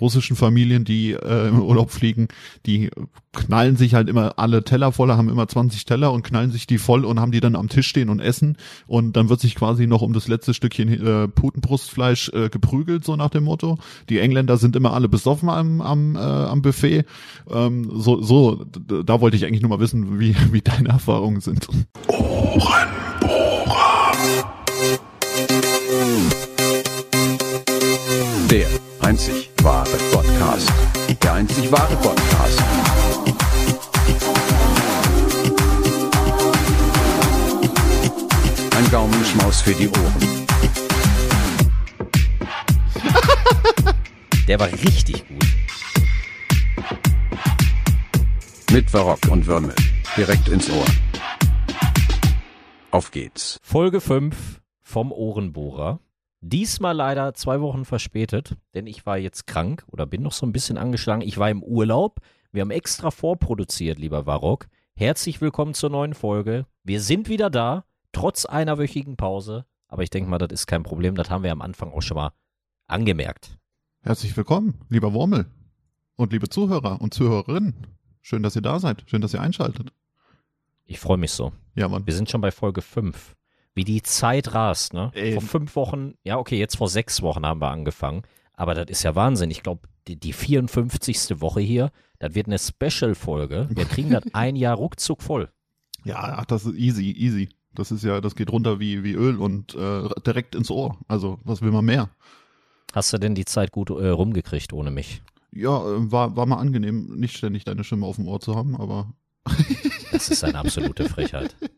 russischen Familien, die äh, im Urlaub fliegen, die knallen sich halt immer alle Teller voller, haben immer 20 Teller und knallen sich die voll und haben die dann am Tisch stehen und essen und dann wird sich quasi noch um das letzte Stückchen äh, Putenbrustfleisch äh, geprügelt, so nach dem Motto. Die Engländer sind immer alle besoffen am, am, äh, am Buffet. Ähm, so, so, da wollte ich eigentlich nur mal wissen, wie, wie deine Erfahrungen sind. Ohrenbohrer. Der einzig einzig wahre Podcast. Ein Gaumenschmaus für die Ohren. Der war richtig gut. Mit Barock und Würmel. Direkt ins Ohr. Auf geht's. Folge 5 vom Ohrenbohrer. Diesmal leider zwei Wochen verspätet, denn ich war jetzt krank oder bin noch so ein bisschen angeschlagen. Ich war im Urlaub. Wir haben extra vorproduziert, lieber Varrock. Herzlich willkommen zur neuen Folge. Wir sind wieder da, trotz einer wöchigen Pause. Aber ich denke mal, das ist kein Problem. Das haben wir am Anfang auch schon mal angemerkt. Herzlich willkommen, lieber Wurmel und liebe Zuhörer und Zuhörerinnen. Schön, dass ihr da seid. Schön, dass ihr einschaltet. Ich freue mich so. Ja, Mann. Wir sind schon bei Folge 5. Wie die Zeit rast, ne? Ey. Vor fünf Wochen, ja, okay, jetzt vor sechs Wochen haben wir angefangen. Aber das ist ja Wahnsinn. Ich glaube, die, die 54. Woche hier, das wird eine Special-Folge. Wir kriegen das ein Jahr ruckzuck voll. Ja, ach, das ist easy, easy. Das ist ja, das geht runter wie, wie Öl und äh, direkt ins Ohr. Also, was will man mehr? Hast du denn die Zeit gut äh, rumgekriegt ohne mich? Ja, äh, war, war mal angenehm, nicht ständig deine Stimme auf dem Ohr zu haben, aber Das ist eine absolute Frechheit.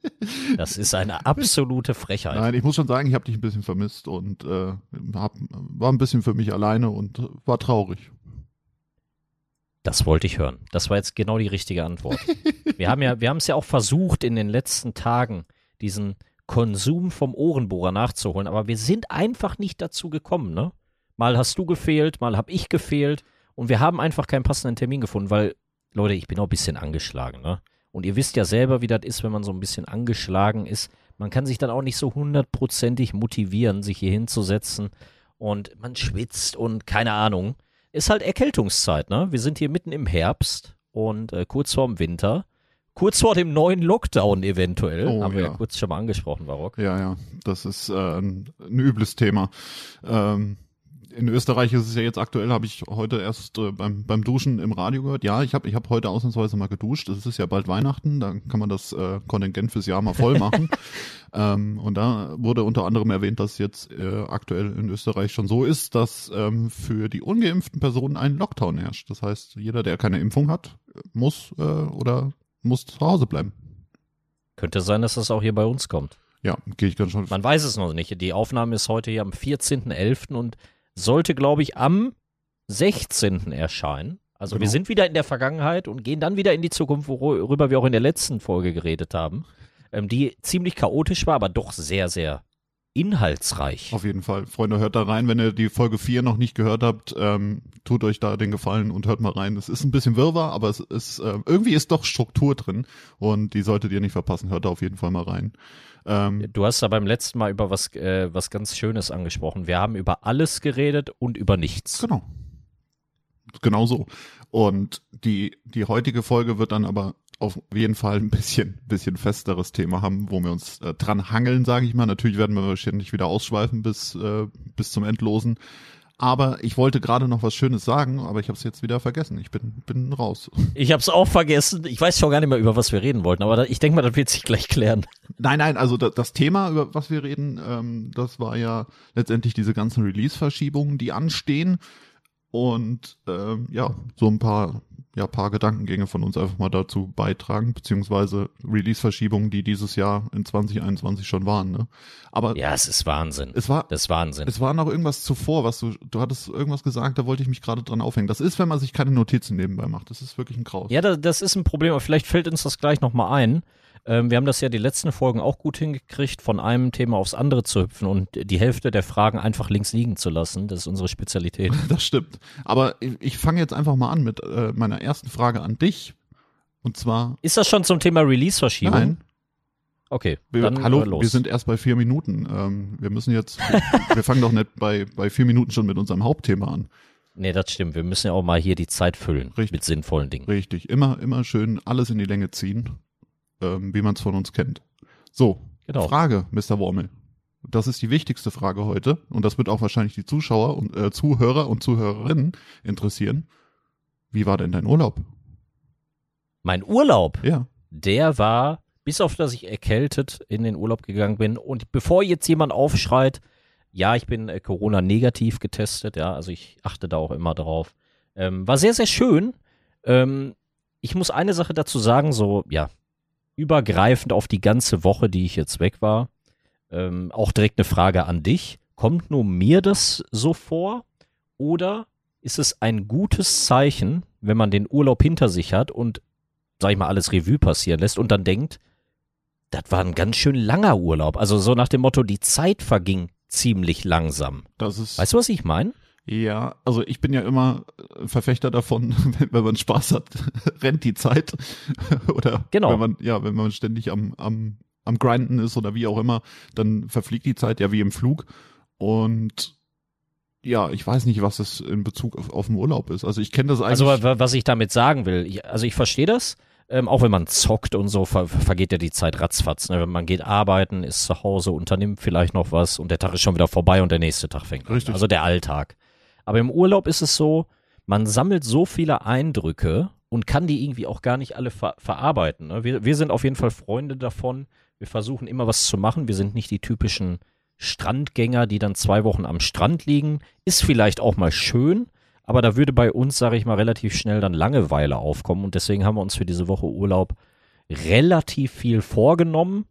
Das ist eine absolute Frechheit. nein, ich muss schon sagen, ich habe dich ein bisschen vermisst und äh, hab, war ein bisschen für mich alleine und war traurig. Das wollte ich hören. Das war jetzt genau die richtige Antwort. Wir haben ja, wir haben es ja auch versucht in den letzten Tagen, diesen Konsum vom Ohrenbohrer nachzuholen, aber wir sind einfach nicht dazu gekommen, ne? Mal hast du gefehlt, mal hab ich gefehlt und wir haben einfach keinen passenden Termin gefunden, weil, Leute, ich bin auch ein bisschen angeschlagen, ne? Und ihr wisst ja selber, wie das ist, wenn man so ein bisschen angeschlagen ist. Man kann sich dann auch nicht so hundertprozentig motivieren, sich hier hinzusetzen und man schwitzt und keine Ahnung. Ist halt Erkältungszeit, ne? Wir sind hier mitten im Herbst und äh, kurz vorm Winter. Kurz vor dem neuen Lockdown eventuell. Oh, haben wir ja ja. kurz schon mal angesprochen, Barock. Ja, ja, das ist äh, ein, ein übles Thema. Ähm, in Österreich ist es ja jetzt aktuell, habe ich heute erst äh, beim, beim Duschen im Radio gehört. Ja, ich habe ich hab heute ausnahmsweise mal geduscht. Es ist ja bald Weihnachten, da kann man das äh, Kontingent fürs Jahr mal voll machen. ähm, und da wurde unter anderem erwähnt, dass jetzt äh, aktuell in Österreich schon so ist, dass ähm, für die ungeimpften Personen ein Lockdown herrscht. Das heißt, jeder, der keine Impfung hat, muss äh, oder muss zu Hause bleiben. Könnte sein, dass das auch hier bei uns kommt. Ja, gehe ich ganz schon. Man weiß es noch nicht. Die Aufnahme ist heute hier am 14.11. und sollte, glaube ich, am 16. erscheinen. Also wir Genau. sind wieder in der Vergangenheit und gehen dann wieder in die Zukunft, worüber wir auch in der letzten Folge geredet haben, ähm, die ziemlich chaotisch war, aber doch sehr, sehr inhaltsreich. Auf jeden Fall. Freunde, hört da rein. Wenn ihr die Folge 4 noch nicht gehört habt, ähm, tut euch da den Gefallen und hört mal rein. Es ist ein bisschen wirrwarr, aber es ist, äh, irgendwie ist doch Struktur drin und die solltet ihr nicht verpassen. Hört da auf jeden Fall mal rein. Ähm, Du hast da beim letzten Mal über was, äh, was ganz Schönes angesprochen. Wir haben über alles geredet und über nichts. genau. Genau so. Und die, die heutige Folge wird dann aber auf jeden Fall ein bisschen, bisschen festeres Thema haben, wo wir uns äh, dran hangeln, sage ich mal. Natürlich werden wir wahrscheinlich wieder ausschweifen bis, äh, bis zum Endlosen. Aber ich wollte gerade noch was Schönes sagen, aber ich habe es jetzt wieder vergessen. Ich bin, bin raus. Ich habe es auch vergessen. Ich weiß schon gar nicht mehr, über was wir reden wollten, aber da, ich denke mal, das wird sich gleich klären. Nein, nein, also da, das Thema, über was wir reden, ähm, das war ja letztendlich diese ganzen Release-Verschiebungen, die anstehen. Und ähm, ja, so ein paar, ja, paar Gedankengänge von uns einfach mal dazu beitragen, beziehungsweise Release-Verschiebungen, die dieses Jahr in 2021 schon waren. Ne? Aber Ja, es ist Wahnsinn. es war Das ist Wahnsinn. es war noch irgendwas zuvor, was du, du hattest irgendwas gesagt, da wollte ich mich gerade dran aufhängen. Das ist, wenn man sich keine Notizen nebenbei macht. Das ist wirklich ein Kraus. Ja, da, das ist ein Problem, aber vielleicht fällt uns das gleich nochmal ein. Ähm, wir haben das ja die letzten Folgen auch gut hingekriegt, von einem Thema aufs andere zu hüpfen und die Hälfte der Fragen einfach links liegen zu lassen. Das ist unsere Spezialität. Das stimmt. Aber ich, ich fange jetzt einfach mal an mit äh, meiner ersten Frage an dich. Und zwar, Ist das schon zum Thema Release-Verschiebung? nein, Okay, wir, dann hallo, äh, los. wir sind erst bei vier Minuten. Ähm, wir müssen jetzt, wir fangen doch nicht bei, bei vier Minuten schon mit unserem Hauptthema an. Nee, das stimmt. Wir müssen ja auch mal hier die Zeit füllen Richtig. mit sinnvollen Dingen. Richtig. Immer, immer schön alles in die Länge ziehen, ähm, wie man es von uns kennt. So, Genau. Frage, Mr. Wormel. Das ist die wichtigste Frage heute und das wird auch wahrscheinlich die Zuschauer und äh, Zuhörer und Zuhörerinnen interessieren. Wie war denn dein Urlaub? Mein Urlaub, Ja. der war, bis auf dass ich erkältet in den Urlaub gegangen bin. Und bevor jetzt jemand aufschreit, ja, ich bin äh, Corona-negativ getestet, ja, also ich achte da auch immer drauf. Ähm, war sehr, sehr schön. Ähm, ich muss eine Sache dazu sagen, so, ja, übergreifend auf die ganze Woche, die ich jetzt weg war. Ähm, auch direkt eine Frage an dich. Kommt nur mir das so vor? Oder ist es ein gutes Zeichen, wenn man den Urlaub hinter sich hat und, sag ich mal, alles Revue passieren lässt und dann denkt, das war ein ganz schön langer Urlaub. Also so nach dem Motto, die Zeit verging ziemlich langsam. Das ist. Weißt du, was ich meine? Ja, also ich bin ja immer äh, Verfechter davon, wenn, man Spaß hat, rennt die Zeit. oder Genau. wenn man, ja, wenn man ständig am, am, am Grinden ist oder wie auch immer, dann verfliegt die Zeit ja wie im Flug. Und ja, ich weiß nicht, was es in Bezug auf, auf den Urlaub ist. Also ich kenne das eigentlich. Also wa- wa- was ich damit sagen will, ich, also ich verstehe das. Ähm, auch wenn man zockt und so, ver vergeht ja die Zeit ratzfatz. Ne? Man geht arbeiten, ist zu Hause, unternimmt vielleicht noch was und der Tag ist schon wieder vorbei und der nächste Tag fängt an. Richtig. Also der Alltag. Aber im Urlaub ist es so, man sammelt so viele Eindrücke und kann die irgendwie auch gar nicht alle ver verarbeiten. Ne? Wir, wir sind auf jeden Fall Freunde davon. Wir versuchen immer was zu machen. Wir sind nicht die typischen Strandgänger, die dann zwei Wochen am Strand liegen. Ist vielleicht auch mal schön, aber da würde bei uns, sage ich mal, relativ schnell dann Langeweile aufkommen. Und deswegen haben wir uns für diese Woche Urlaub relativ viel vorgenommen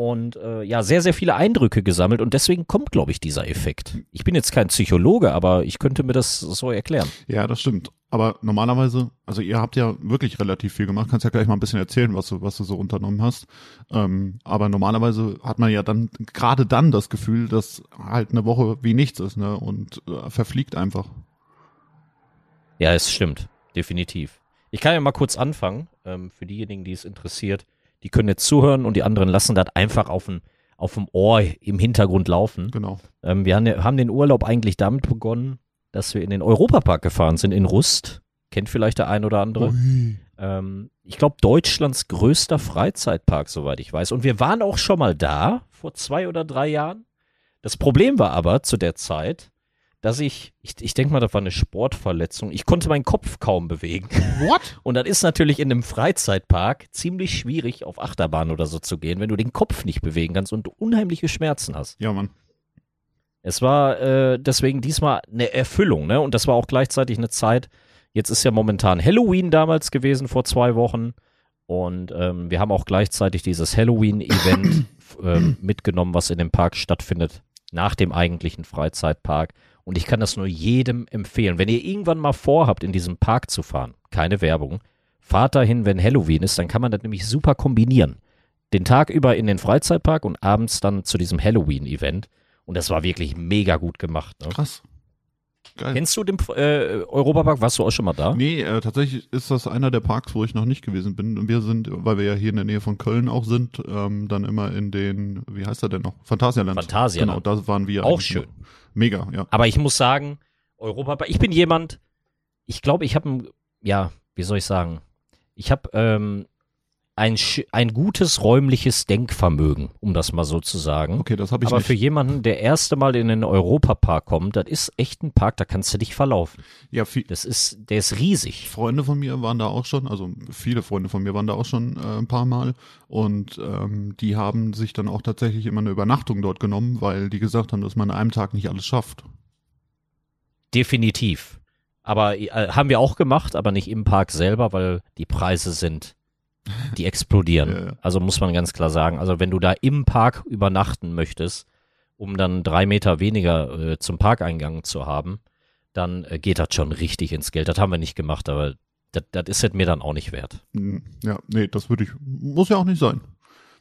und äh, ja, sehr, sehr viele Eindrücke gesammelt. Und deswegen kommt, glaube ich, dieser Effekt. Ich bin jetzt kein Psychologe, aber ich könnte mir das so erklären. Ja, das stimmt. Aber normalerweise, also ihr habt ja wirklich relativ viel gemacht. Kannst ja gleich mal ein bisschen erzählen, was du, was du so unternommen hast. Ähm, aber normalerweise hat man ja dann gerade dann das Gefühl, dass halt eine Woche wie nichts ist, ne? Und äh, verfliegt einfach. Ja, es stimmt. Definitiv. Ich kann ja mal kurz anfangen. Ähm, für diejenigen, die es interessiert, die können jetzt zuhören und die anderen lassen das einfach auf dem, auf dem Ohr im Hintergrund laufen. Genau. Ähm, wir haben, haben den Urlaub eigentlich damit begonnen, dass wir in den Europapark gefahren sind in Rust. Kennt vielleicht der ein oder andere. Ähm, ich glaube, Deutschlands größter Freizeitpark, soweit ich weiß. Und wir waren auch schon mal da, vor zwei oder drei Jahren. Das Problem war aber zu der Zeit, dass ich, ich, ich denke mal, das war eine Sportverletzung. Ich konnte meinen Kopf kaum bewegen. What? Und das ist natürlich in einem Freizeitpark ziemlich schwierig, auf Achterbahn oder so zu gehen, wenn du den Kopf nicht bewegen kannst und unheimliche Schmerzen hast. Ja, Mann. Es war äh, deswegen diesmal eine Erfüllung, ne? Und das war auch gleichzeitig eine Zeit. Jetzt ist ja momentan Halloween damals gewesen vor zwei Wochen. Und ähm, wir haben auch gleichzeitig dieses Halloween-Event ähm, mitgenommen, was in dem Park stattfindet, nach dem eigentlichen Freizeitpark. Und ich kann das nur jedem empfehlen. Wenn ihr irgendwann mal vorhabt, in diesem Park zu fahren, keine Werbung, fahrt dahin, wenn Halloween ist, dann kann man das nämlich super kombinieren. Den Tag über in den Freizeitpark und abends dann zu diesem Halloween-Event. Und das war wirklich mega gut gemacht. Ne? Krass. Geil. Kennst du den äh, Europapark? Warst du auch schon mal da? Nee, äh, tatsächlich ist das einer der Parks, wo ich noch nicht gewesen bin. Und wir sind, weil wir ja hier in der Nähe von Köln auch sind, ähm, dann immer in den, wie heißt er denn noch? Phantasialand. Phantasialand. Genau, da waren wir. Auch schön. noch. Mega, ja. Aber ich muss sagen, Europapark, ich bin jemand, ich glaube, ich habe ja, wie soll ich sagen, ich habe ähm, ein, ein gutes räumliches Denkvermögen, um das mal so zu sagen. Okay, das habe ich Aber nicht. für jemanden, der erste Mal in den Europapark kommt, das ist echt ein Park, da kannst du dich verlaufen. ja, viel, Das ist, der ist riesig. Freunde von mir waren da auch schon, also viele Freunde von mir waren da auch schon äh, ein paar Mal und ähm, die haben sich dann auch tatsächlich immer eine Übernachtung dort genommen, weil die gesagt haben, dass man an einem Tag nicht alles schafft. Definitiv. Aber äh, haben wir auch gemacht, aber nicht im Park selber, weil die Preise sind, die explodieren. Ja, ja. Also muss man ganz klar sagen. Also wenn du da im Park übernachten möchtest, um dann drei Meter weniger äh, zum Parkeingang zu haben, dann äh, geht das schon richtig ins Geld. Das haben wir nicht gemacht, aber das, das ist es mir dann auch nicht wert. Hm, Ja, nee, das würde ich, muss ja auch nicht sein.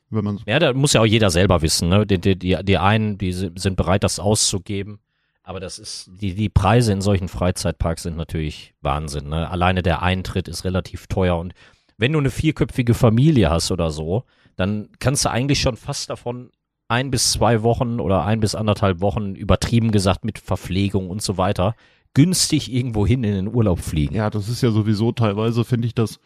Wenn man Ja, da muss ja auch jeder selber wissen. Ne? Die, die, die, einen, die si- sind bereit, das auszugeben. Aber das ist, die, die Preise in solchen Freizeitparks sind natürlich Wahnsinn. Ne? Alleine der Eintritt ist relativ teuer. Und wenn du eine vierköpfige Familie hast oder so, dann kannst du eigentlich schon fast davon ein bis zwei Wochen oder ein bis anderthalb Wochen übertrieben gesagt mit Verpflegung und so weiter, günstig irgendwo hin in den Urlaub fliegen. Ja, das ist ja sowieso teilweise, finde ich das,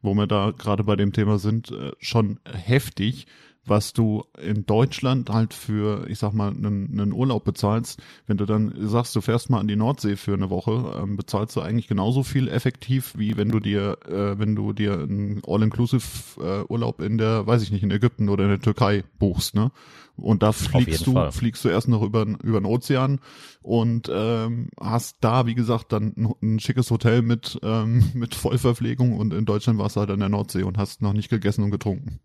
wo wir da gerade bei dem Thema sind, äh, schon heftig, was du in Deutschland halt für, ich sag mal, einen, einen Urlaub bezahlst. Wenn du dann sagst, du fährst mal an die Nordsee für eine Woche, ähm, bezahlst du eigentlich genauso viel effektiv, wie wenn du dir, äh, wenn du dir einen All-Inclusive-Urlaub in der, weiß ich nicht, in Ägypten oder in der Türkei buchst, ne? Und da fliegst du, Fall. fliegst du erst noch über, über den Ozean und ähm, hast da, wie gesagt, dann ein, ein schickes Hotel mit, ähm, mit Vollverpflegung und in Deutschland warst du halt an der Nordsee und hast noch nicht gegessen und getrunken.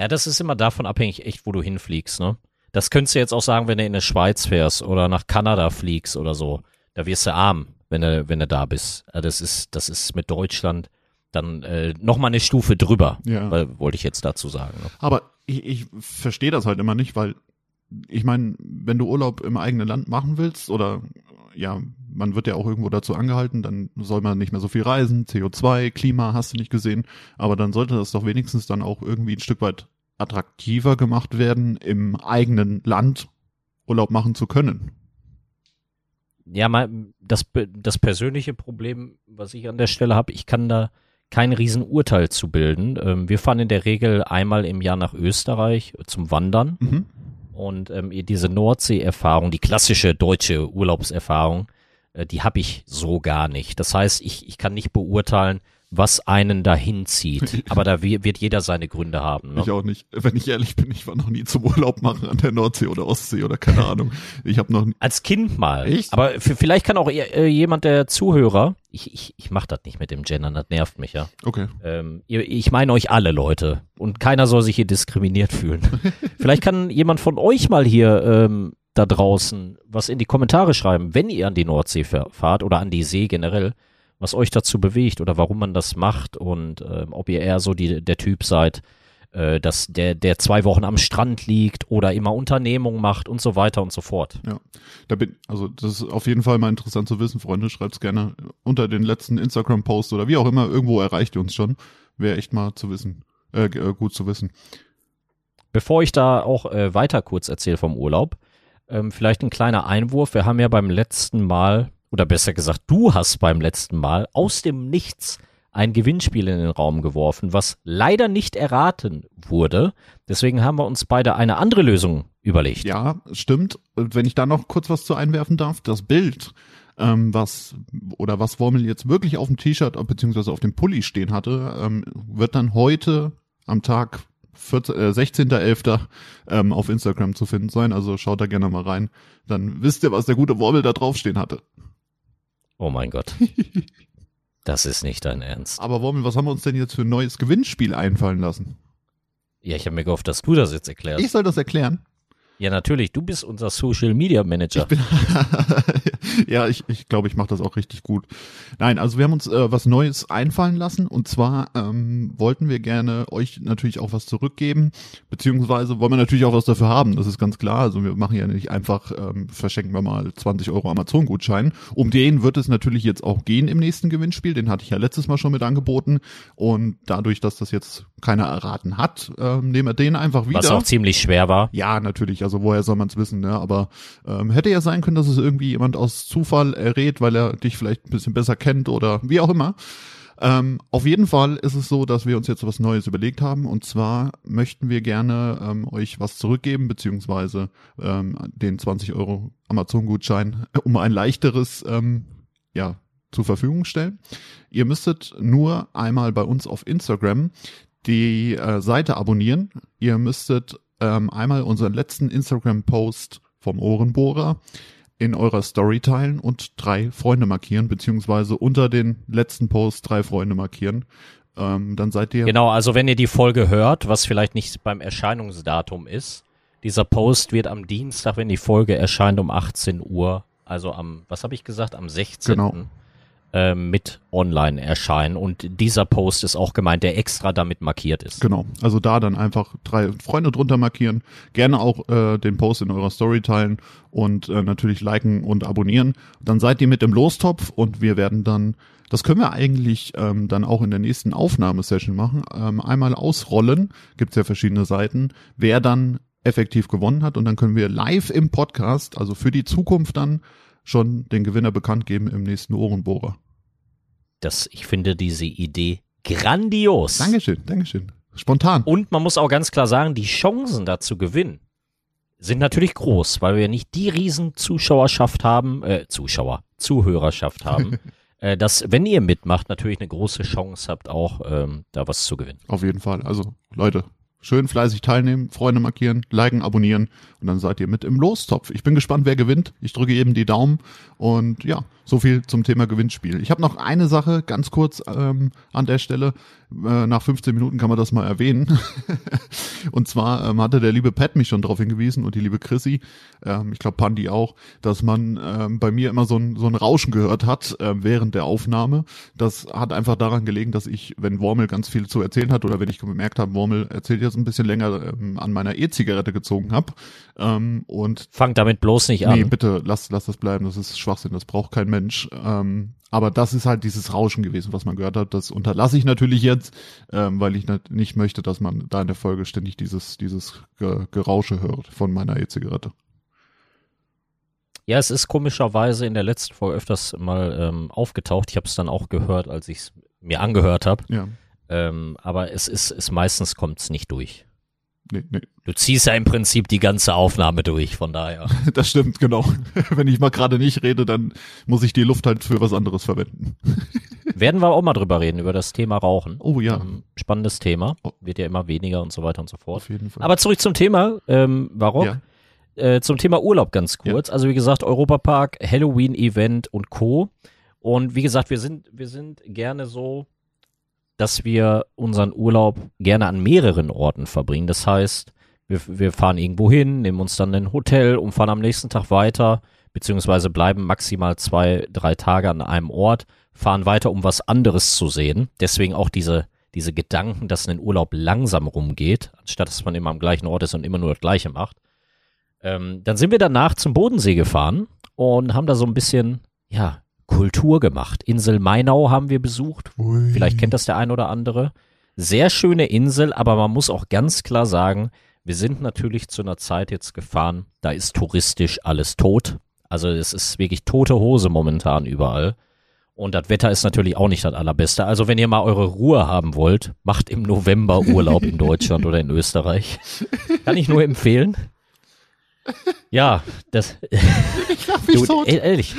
Ja, das ist immer davon abhängig, echt, wo du hinfliegst, ne? Das könntest du jetzt auch sagen, wenn du in die Schweiz fährst oder nach Kanada fliegst oder so. Da wirst du arm, wenn du, wenn du da bist. Also Das ist, das ist mit Deutschland dann äh, nochmal eine Stufe drüber, Ja. weil, wollte ich jetzt dazu sagen. Ne? Aber ich, ich verstehe das halt immer nicht, weil ich meine, wenn du Urlaub im eigenen Land machen willst oder ja, man wird ja auch irgendwo dazu angehalten, dann soll man nicht mehr so viel reisen, CO2, Klima hast du nicht gesehen, aber dann sollte das doch wenigstens dann auch irgendwie ein Stück weit attraktiver gemacht werden, im eigenen Land Urlaub machen zu können. Ja, mal, das, das persönliche Problem, was ich an der Stelle habe, ich kann da kein Riesenurteil zu bilden. Ähm, wir fahren in der Regel einmal im Jahr nach Österreich zum Wandern. Mhm. Und ähm, diese Nordsee-Erfahrung, die klassische deutsche Urlaubserfahrung, äh, die habe ich so gar nicht. Das heißt, ich, ich kann nicht beurteilen, was einen dahin zieht. Aber da wi- wird jeder seine Gründe haben. Ne? Ich auch nicht. Wenn ich ehrlich bin, ich war noch nie zum Urlaub machen an der Nordsee oder Ostsee oder keine Ahnung. Ich habe noch nie, Als Kind mal. Echt? Aber vielleicht kann auch äh, jemand der Zuhörer, ich, ich, ich mach das nicht mit dem Gendern, das nervt mich ja. okay. Ähm, ich meine euch alle Leute und keiner soll sich hier diskriminiert fühlen. Vielleicht kann jemand von euch mal hier ähm, da draußen was in die Kommentare schreiben, wenn ihr an die Nordsee fahr- fahrt oder an die See generell, was euch dazu bewegt oder warum man das macht und ähm, ob ihr eher so die, der Typ seid, äh, dass der, der zwei Wochen am Strand liegt oder immer Unternehmungen macht und so weiter und so fort. Ja, da bin, also das ist auf jeden Fall mal interessant zu wissen, Freunde. Schreibt's gerne unter den letzten Instagram-Post oder wie auch immer. Irgendwo erreicht ihr uns schon. Wäre echt mal zu wissen, äh, äh, gut zu wissen. Bevor ich da auch äh, weiter kurz erzähle vom Urlaub, ähm, vielleicht ein kleiner Einwurf. Wir haben ja beim letzten Mal, oder besser gesagt, du hast beim letzten Mal aus dem Nichts ein Gewinnspiel in den Raum geworfen, was leider nicht erraten wurde. Deswegen haben wir uns beide eine andere Lösung überlegt. Ja, stimmt. Und Wenn ich da noch kurz was zu einwerfen darf, das Bild, ähm, was oder was Wormel jetzt wirklich auf dem T-Shirt beziehungsweise auf dem Pulli stehen hatte, ähm, wird dann heute am Tag 14, äh, 16.11. Ähm, auf Instagram zu finden sein. Also schaut da gerne mal rein. Dann wisst ihr, was der gute Wormel da draufstehen hatte. Oh mein Gott. Das ist nicht dein Ernst. Aber Wormel, was haben wir uns denn jetzt für ein neues Gewinnspiel einfallen lassen? Ja, ich habe mir gehofft, dass du das jetzt erklärst. Ich soll das erklären. Ja, natürlich. Du bist unser Social Media Manager. ja, ich ich, glaube, ich mache das auch richtig gut. Nein, also wir haben uns äh, was Neues einfallen lassen und zwar ähm, wollten wir gerne euch natürlich auch was zurückgeben, beziehungsweise wollen wir natürlich auch was dafür haben, das ist ganz klar. Also wir machen ja nicht einfach, ähm, verschenken wir mal 20 Euro Amazon-Gutschein. Um den wird es natürlich jetzt auch gehen im nächsten Gewinnspiel, den hatte ich ja letztes Mal schon mit angeboten und dadurch, dass das jetzt keiner erraten hat, ähm, nehmen wir den einfach wieder. Was auch ziemlich schwer war. Ja, natürlich. Also woher soll man es wissen, ne? Aber ähm, hätte ja sein können, dass es irgendwie jemand aus Zufall errät, weil er dich vielleicht ein bisschen besser kennt oder wie auch immer. Ähm, auf jeden Fall ist es so, dass wir uns jetzt was Neues überlegt haben. Und zwar möchten wir gerne ähm, euch was zurückgeben, beziehungsweise ähm, den 20 Euro Amazon-Gutschein um ein leichteres ähm, ja, zur Verfügung stellen. Ihr müsstet nur einmal bei uns auf Instagram die äh, Seite abonnieren. Ihr müsstet ähm, einmal unseren letzten Instagram-Post vom Ohrenbohrer in eurer Story teilen und drei Freunde markieren, beziehungsweise unter den letzten Post drei Freunde markieren. Ähm, dann seid ihr Genau, also wenn ihr die Folge hört, was vielleicht nicht beim Erscheinungsdatum ist, dieser Post wird am Dienstag, wenn die Folge erscheint, um 18 Uhr, also am, was habe ich gesagt, am 16. Genau. Äh, mit online erscheinen. Und dieser Post ist auch gemeint, der extra damit markiert ist. Genau, also da dann einfach drei Freunde drunter markieren, gerne auch äh, den Post in eurer Story teilen und äh, natürlich liken und abonnieren. Dann seid ihr mit im Lostopf und wir werden dann, das können wir eigentlich ähm, dann auch in der nächsten Aufnahmesession machen, ähm, einmal ausrollen, gibt's ja verschiedene Seiten, wer dann effektiv gewonnen hat und dann können wir live im Podcast, also für die Zukunft dann schon den Gewinner bekannt geben im nächsten Ohrenbohrer. Das, ich finde diese Idee grandios. Dankeschön, Dankeschön. Spontan. Und man muss auch ganz klar sagen, die Chancen da zu gewinnen sind natürlich groß, weil wir nicht die riesen Zuschauerschaft haben, äh, Zuschauer, Zuhörerschaft haben, äh, dass, wenn ihr mitmacht, natürlich eine große Chance habt, auch ähm, da was zu gewinnen. Auf jeden Fall. Also, Leute, schön fleißig teilnehmen, Freunde markieren, liken, abonnieren und dann seid ihr mit im Lostopf. Ich bin gespannt, wer gewinnt. Ich drücke eben die Daumen und ja, so viel zum Thema Gewinnspiel. Ich habe noch eine Sache ganz kurz ähm, an der Stelle. Äh, nach 15 Minuten kann man das mal erwähnen. und zwar ähm, hatte der liebe Pat mich schon darauf hingewiesen und die liebe Chrissy, ähm, ich glaube Pandi auch, dass man ähm, bei mir immer so ein, so ein Rauschen gehört hat äh, während der Aufnahme. Das hat einfach daran gelegen, dass ich, wenn Wormel ganz viel zu erzählen hat oder wenn ich gemerkt habe, Wormel erzählt jetzt ein bisschen länger, ähm, an meiner E-Zigarette gezogen habe. Ähm, und Fangt damit bloß nicht an. Nee, bitte, lass, lass das bleiben. Das ist Schwachsinn. Das braucht kein Mensch. Ähm, aber das ist halt dieses Rauschen gewesen, was man gehört hat. Das unterlasse ich natürlich jetzt, ähm, weil ich nicht möchte, dass man da in der Folge ständig dieses, dieses Gerausche hört von meiner E-Zigarette. Ja, es ist komischerweise in der letzten Folge öfters mal ähm, aufgetaucht. Ich habe es dann auch gehört, als ich es mir angehört habe. Ja. Ähm, aber es ist, es meistens kommt es nicht durch. Nee, nee. Du ziehst ja im Prinzip die ganze Aufnahme durch, von daher. Das stimmt, genau. Wenn ich mal gerade nicht rede, dann muss ich die Luft halt für was anderes verwenden. Werden wir auch mal drüber reden, über das Thema Rauchen. Oh ja. Ähm, spannendes Thema. Oh. Wird ja immer weniger und so weiter und so fort. Auf jeden Fall. Aber zurück zum Thema, ähm, Barock. ja. Äh, zum Thema Urlaub ganz kurz. Also wie gesagt, Europapark, Halloween-Event und Co. Und wie gesagt, wir sind, wir sind gerne so, dass wir unseren Urlaub gerne an mehreren Orten verbringen. Das heißt, wir, wir fahren irgendwo hin, nehmen uns dann ein Hotel und fahren am nächsten Tag weiter, beziehungsweise bleiben maximal zwei, drei Tage an einem Ort, fahren weiter, um was anderes zu sehen. Deswegen auch diese, diese Gedanken, dass ein Urlaub langsam rumgeht, anstatt dass man immer am gleichen Ort ist und immer nur das Gleiche macht. Ähm, dann sind wir danach zum Bodensee gefahren und haben da so ein bisschen, ja, Kultur gemacht. Insel Mainau haben wir besucht. Ui. Vielleicht kennt das der ein oder andere. Sehr schöne Insel, aber man muss auch ganz klar sagen, wir sind natürlich zu einer Zeit jetzt gefahren, da ist touristisch alles tot. Also es ist wirklich tote Hose momentan überall. Und das Wetter ist natürlich auch nicht das allerbeste. Also wenn ihr mal eure Ruhe haben wollt, macht im November Urlaub in Deutschland oder in Österreich. Kann ich nur empfehlen. Ja, das, Ich lach mich du, tot. e- ehrlich,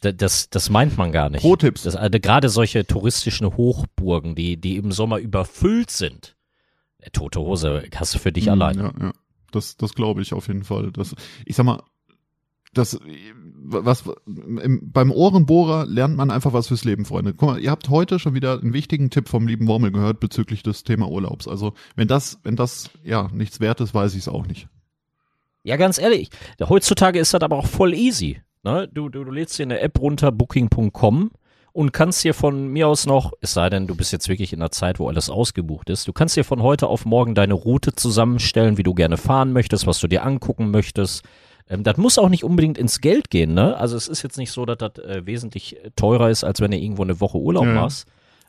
das, das meint man gar nicht. Pro-Tipps. Das, also gerade solche touristischen Hochburgen, die, die im Sommer überfüllt sind. Äh, Tote Hose hast du für dich Mm, allein. Ja, ja. Das, das glaube ich auf jeden Fall. Das, ich sag mal, das, was, im, beim Ohrenbohrer lernt man einfach was fürs Leben, Freunde. Guck mal, ihr habt heute schon wieder einen wichtigen Tipp vom lieben Wormel gehört bezüglich des Thema Urlaubs. Also, wenn das, wenn das, ja, nichts wert ist, weiß ich es auch nicht. Ja, ganz ehrlich, heutzutage ist das aber auch voll easy. Ne? Du, du, du lädst dir eine App runter, booking.com und kannst dir von mir aus noch, es sei denn, du bist jetzt wirklich in einer Zeit, wo alles ausgebucht ist, du kannst dir von heute auf morgen deine Route zusammenstellen, wie du gerne fahren möchtest, was du dir angucken möchtest. Ähm, das muss auch nicht unbedingt ins Geld gehen, ne? Also es ist jetzt nicht so, dass das äh, wesentlich teurer ist, als wenn du irgendwo eine Woche Urlaub Ja, ja. machst.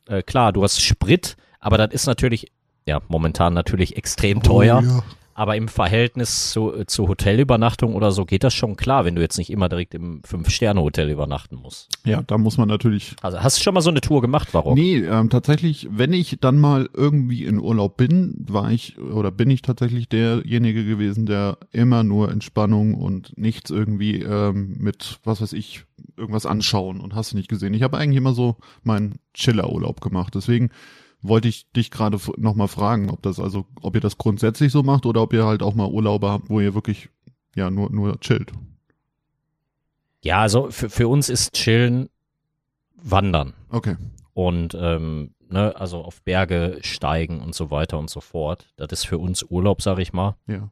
Äh, klar, du hast Sprit, aber das ist natürlich, ja, momentan natürlich extrem teuer. Oh, ja. Aber im Verhältnis zu, äh, zu Hotelübernachtung oder so geht das schon klar, wenn du jetzt nicht immer direkt im Fünf-Sterne-Hotel übernachten musst. ja, da muss man natürlich Also hast du schon mal so eine Tour gemacht, warum? Nee, ähm, tatsächlich, wenn ich dann mal irgendwie in Urlaub bin, war ich oder bin ich tatsächlich derjenige gewesen, der immer nur Entspannung und nichts irgendwie ähm, mit, was weiß ich, irgendwas anschauen und hast du nicht gesehen. Ich habe eigentlich immer so meinen Chiller-Urlaub gemacht. Deswegen wollte ich dich gerade f- noch mal fragen, ob das also, ob ihr das grundsätzlich so macht oder ob ihr halt auch mal Urlaube habt, wo ihr wirklich ja nur nur chillt. Ja, also für, für uns ist Chillen Wandern Okay. und ähm, ne, also auf Berge steigen und so weiter und so fort. Das ist für uns Urlaub, sag ich mal. Ja.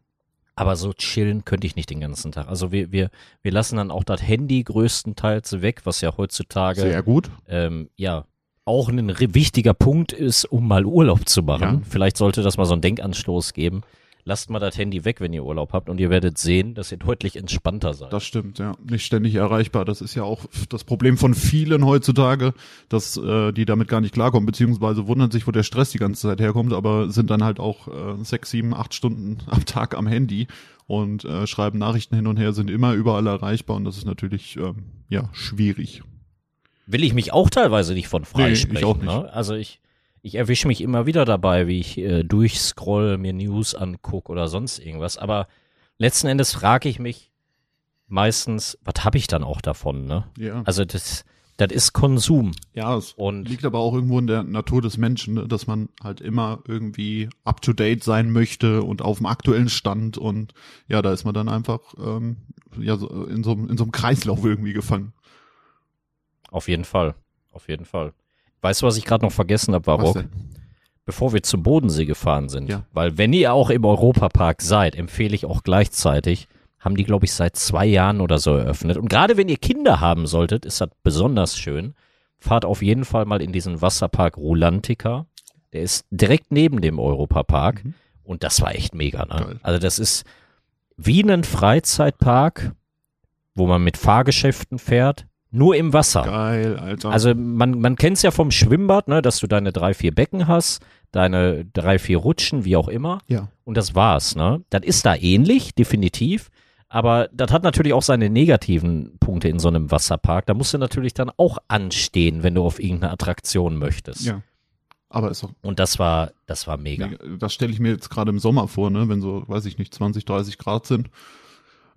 Aber so chillen könnte ich nicht den ganzen Tag. Also wir, wir, wir lassen dann auch das Handy größtenteils weg, was ja heutzutage Sehr gut. ähm, ja auch ein wichtiger Punkt ist, um mal Urlaub zu machen. Ja. Vielleicht sollte das mal so einen Denkanstoß geben. lasst mal das Handy weg, wenn ihr Urlaub habt und ihr werdet sehen, dass ihr deutlich entspannter seid. Das stimmt, ja. Nicht ständig erreichbar. Das ist ja auch das Problem von vielen heutzutage, dass äh, die damit gar nicht klarkommen, beziehungsweise wundern sich, wo der Stress die ganze Zeit herkommt, aber sind dann halt auch äh, sechs, sieben, acht Stunden am Tag am Handy und äh, schreiben Nachrichten hin und her, sind immer überall erreichbar und das ist natürlich ähm, ja schwierig. Will ich mich auch teilweise nicht von Nee, ich freisprechen. auch nicht. Ne? Also ich, ich erwische mich immer wieder dabei, wie ich äh, durchscroll, mir News angucke oder sonst irgendwas. Aber letzten Endes frage ich mich meistens, was habe ich dann auch davon? Ne? Ja. Also das, das ist Konsum. Ja, es Und liegt aber auch irgendwo in der Natur des Menschen, ne? dass man halt immer irgendwie up to date sein möchte und auf dem aktuellen Stand und ja, da ist man dann einfach ähm, ja so in so, einem- in so einem Kreislauf irgendwie gefangen. Auf jeden Fall, auf jeden Fall. Weißt du, was ich gerade noch vergessen habe, war Was Rock? denn? bevor wir zum Bodensee gefahren sind. Ja. Weil wenn ihr auch im Europapark seid, empfehle ich auch gleichzeitig, haben die, glaube ich, seit zwei Jahren oder so eröffnet. Und gerade wenn ihr Kinder haben solltet, ist das besonders schön. Fahrt auf jeden Fall mal in diesen Wasserpark Rulantica. Der ist direkt neben dem Europapark. Mhm. Und das war echt mega. Ne? Geil. Also das ist wie ein Freizeitpark, wo man mit Fahrgeschäften fährt, nur im Wasser. Geil, Alter. Also man, man kennt es ja vom Schwimmbad, ne, dass du deine drei, vier Becken hast, deine drei, vier Rutschen, wie auch immer. ja. Und das war's, ne? Das ist da ähnlich, definitiv. Aber das hat natürlich auch seine negativen Punkte in so einem Wasserpark. Da musst du natürlich dann auch anstehen, wenn du auf irgendeine Attraktion möchtest. Ja. Aber ist doch, Und das war, das war mega. das stelle ich mir jetzt gerade im Sommer vor, ne, wenn so, weiß ich nicht, 20, 30 Grad sind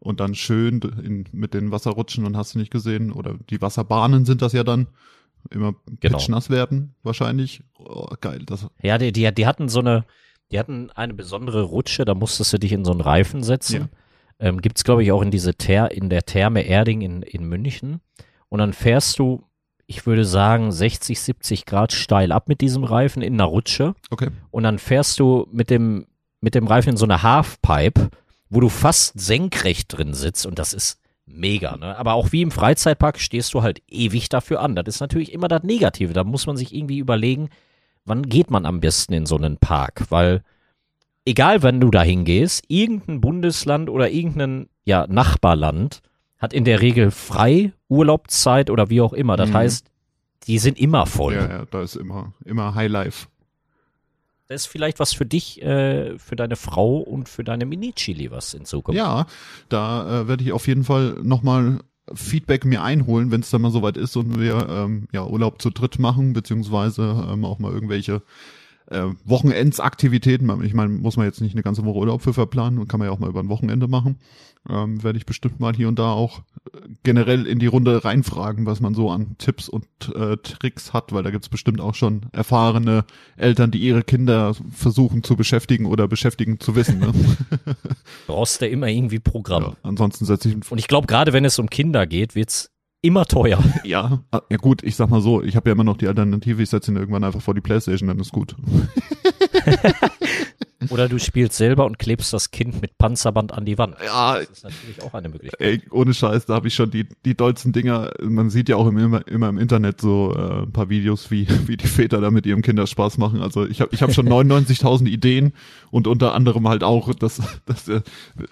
und dann schön in, mit den Wasserrutschen und hast du nicht gesehen, oder die Wasserbahnen sind das ja dann, immer Genau. pitchnass werden, wahrscheinlich. Oh, geil, das, Ja, die, die, die hatten so eine, die hatten eine besondere Rutsche, da musstest du dich in so einen Reifen setzen. Ja. Ähm, gibt's glaube ich, auch in diese Ther in der Therme Erding in, in München. Und dann fährst du, ich würde sagen, 60, 70 Grad steil ab mit diesem Reifen in einer Rutsche. okay. Und dann fährst du mit dem, mit dem Reifen in so eine Halfpipe, wo du fast senkrecht drin sitzt. Und das ist mega, ne? Aber auch wie im Freizeitpark stehst du halt ewig dafür an. Das ist natürlich immer das Negative. Da muss man sich irgendwie überlegen, wann geht man am besten in so einen Park? Weil egal wann du da hingehst, irgendein Bundesland oder irgendein ja, Nachbarland hat in der Regel frei, Urlaubszeit oder wie auch immer. Das Mhm. heißt, die sind immer voll. Ja, ja, da ist immer, immer Highlife. Ist vielleicht was für dich, äh, für deine Frau und für deine Mini-Chili was in Zukunft. Ja, da äh, werde ich auf jeden Fall nochmal Feedback mir einholen, wenn es dann mal soweit ist und wir ähm, ja Urlaub zu dritt machen, beziehungsweise ähm, auch mal irgendwelche äh, Wochenendsaktivitäten. Ich meine, muss man jetzt nicht eine ganze Woche Urlaub für verplanen und kann man ja auch mal über ein Wochenende machen. Ähm, werde ich bestimmt mal hier und da auch äh, generell in die Runde reinfragen, was man so an Tipps und äh, Tricks hat, weil da gibt's bestimmt auch schon erfahrene Eltern, die ihre Kinder versuchen zu beschäftigen oder beschäftigen zu wissen. Ne? Brauchst du immer irgendwie Programm. ja, ansonsten setze ich Und ich glaube, gerade wenn es um Kinder geht, wird's immer teuer. Ja, ah, ja gut, ich sag mal so, ich habe ja immer noch die Alternative, ich setze ihn irgendwann einfach vor die Playstation, dann ist gut. Oder du spielst selber und klebst das Kind mit Panzerband an die Wand. Ja, Das ist natürlich auch eine Möglichkeit. ey, ohne Scheiß, da habe ich schon die die dollsten Dinger, man sieht ja auch immer, immer im Internet so äh, ein paar Videos, wie wie die Väter da mit ihrem Kinder Spaß machen. Also ich habe ich hab schon 99.000 Ideen und unter anderem halt auch, dass dass, äh,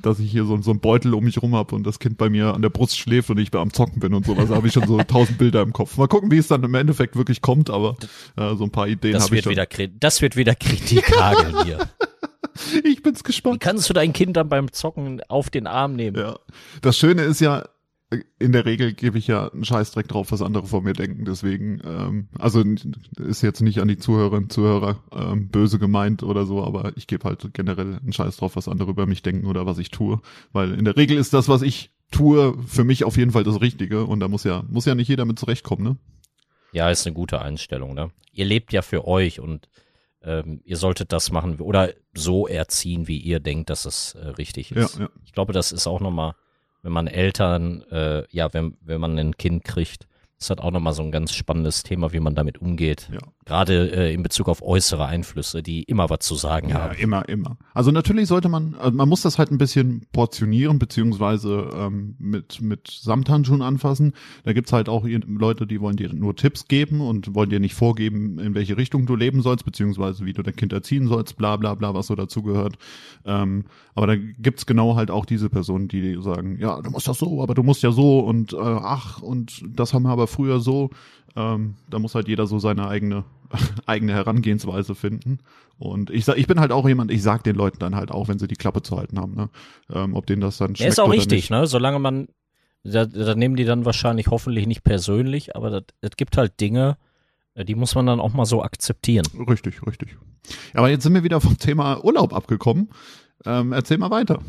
dass ich hier so, so einen Beutel um mich rum habe und das Kind bei mir an der Brust schläft und ich am Zocken bin und sowas. Da habe ich schon so tausend Bilder im Kopf. Mal gucken, wie es dann im Endeffekt wirklich kommt, aber äh, so ein paar Ideen Das habe ich wird, schon. wieder, das wird wieder Kritik hageln hier. Ich bin's Wie gespannt. kannst du dein Kind dann beim Zocken auf den Arm nehmen? Ja. Das Schöne ist ja, in der Regel gebe ich ja einen Scheißdreck drauf, was andere von mir denken. Deswegen, ähm, also ist jetzt nicht an die Zuhörerinnen und Zuhörer ähm, böse gemeint oder so, aber ich gebe halt generell einen Scheiß drauf, was andere über mich denken oder was ich tue. Weil in der Regel ist das, was ich tue, für mich auf jeden Fall das Richtige und da muss ja, muss ja nicht jeder mit zurechtkommen, ne? Ja, ist eine gute Einstellung, ne? Ihr lebt ja für euch und ähm, ihr solltet das machen oder so erziehen, wie ihr denkt, dass es äh, richtig Ja, ist. ja. Ich glaube, das ist auch nochmal, wenn man Eltern, äh, ja, wenn, wenn man ein Kind kriegt, ist das auch nochmal so ein ganz spannendes Thema, wie man damit umgeht. Ja. Gerade äh, in Bezug auf äußere Einflüsse, die immer was zu sagen Ja, haben. immer, immer. Also natürlich sollte man, also man muss das halt ein bisschen portionieren, beziehungsweise ähm, mit, mit Samthandschuhen anfassen. Da gibt's halt auch Leute, die wollen dir nur Tipps geben und wollen dir nicht vorgeben, in welche Richtung du leben sollst, beziehungsweise wie du dein Kind erziehen sollst, bla bla bla, was so dazugehört. Ähm, aber da gibt's genau halt auch diese Personen, die sagen, ja, du musst das so, aber du musst ja so und äh, ach, und das haben wir aber früher so. Ähm, da muss halt jeder so seine eigene eigene Herangehensweise finden. Und ich sag, ich bin halt auch jemand, ich sag den Leuten dann halt auch, wenn sie die Klappe zu halten haben, ne? ähm, ob denen das dann Ja, schmeckt ist auch richtig, ne? Solange man, da, da nehmen die dann wahrscheinlich hoffentlich nicht persönlich, aber es gibt halt Dinge, äh, die muss man dann auch mal so akzeptieren. Richtig, richtig. Aber jetzt sind wir wieder vom Thema Urlaub abgekommen. Ähm, erzähl mal weiter.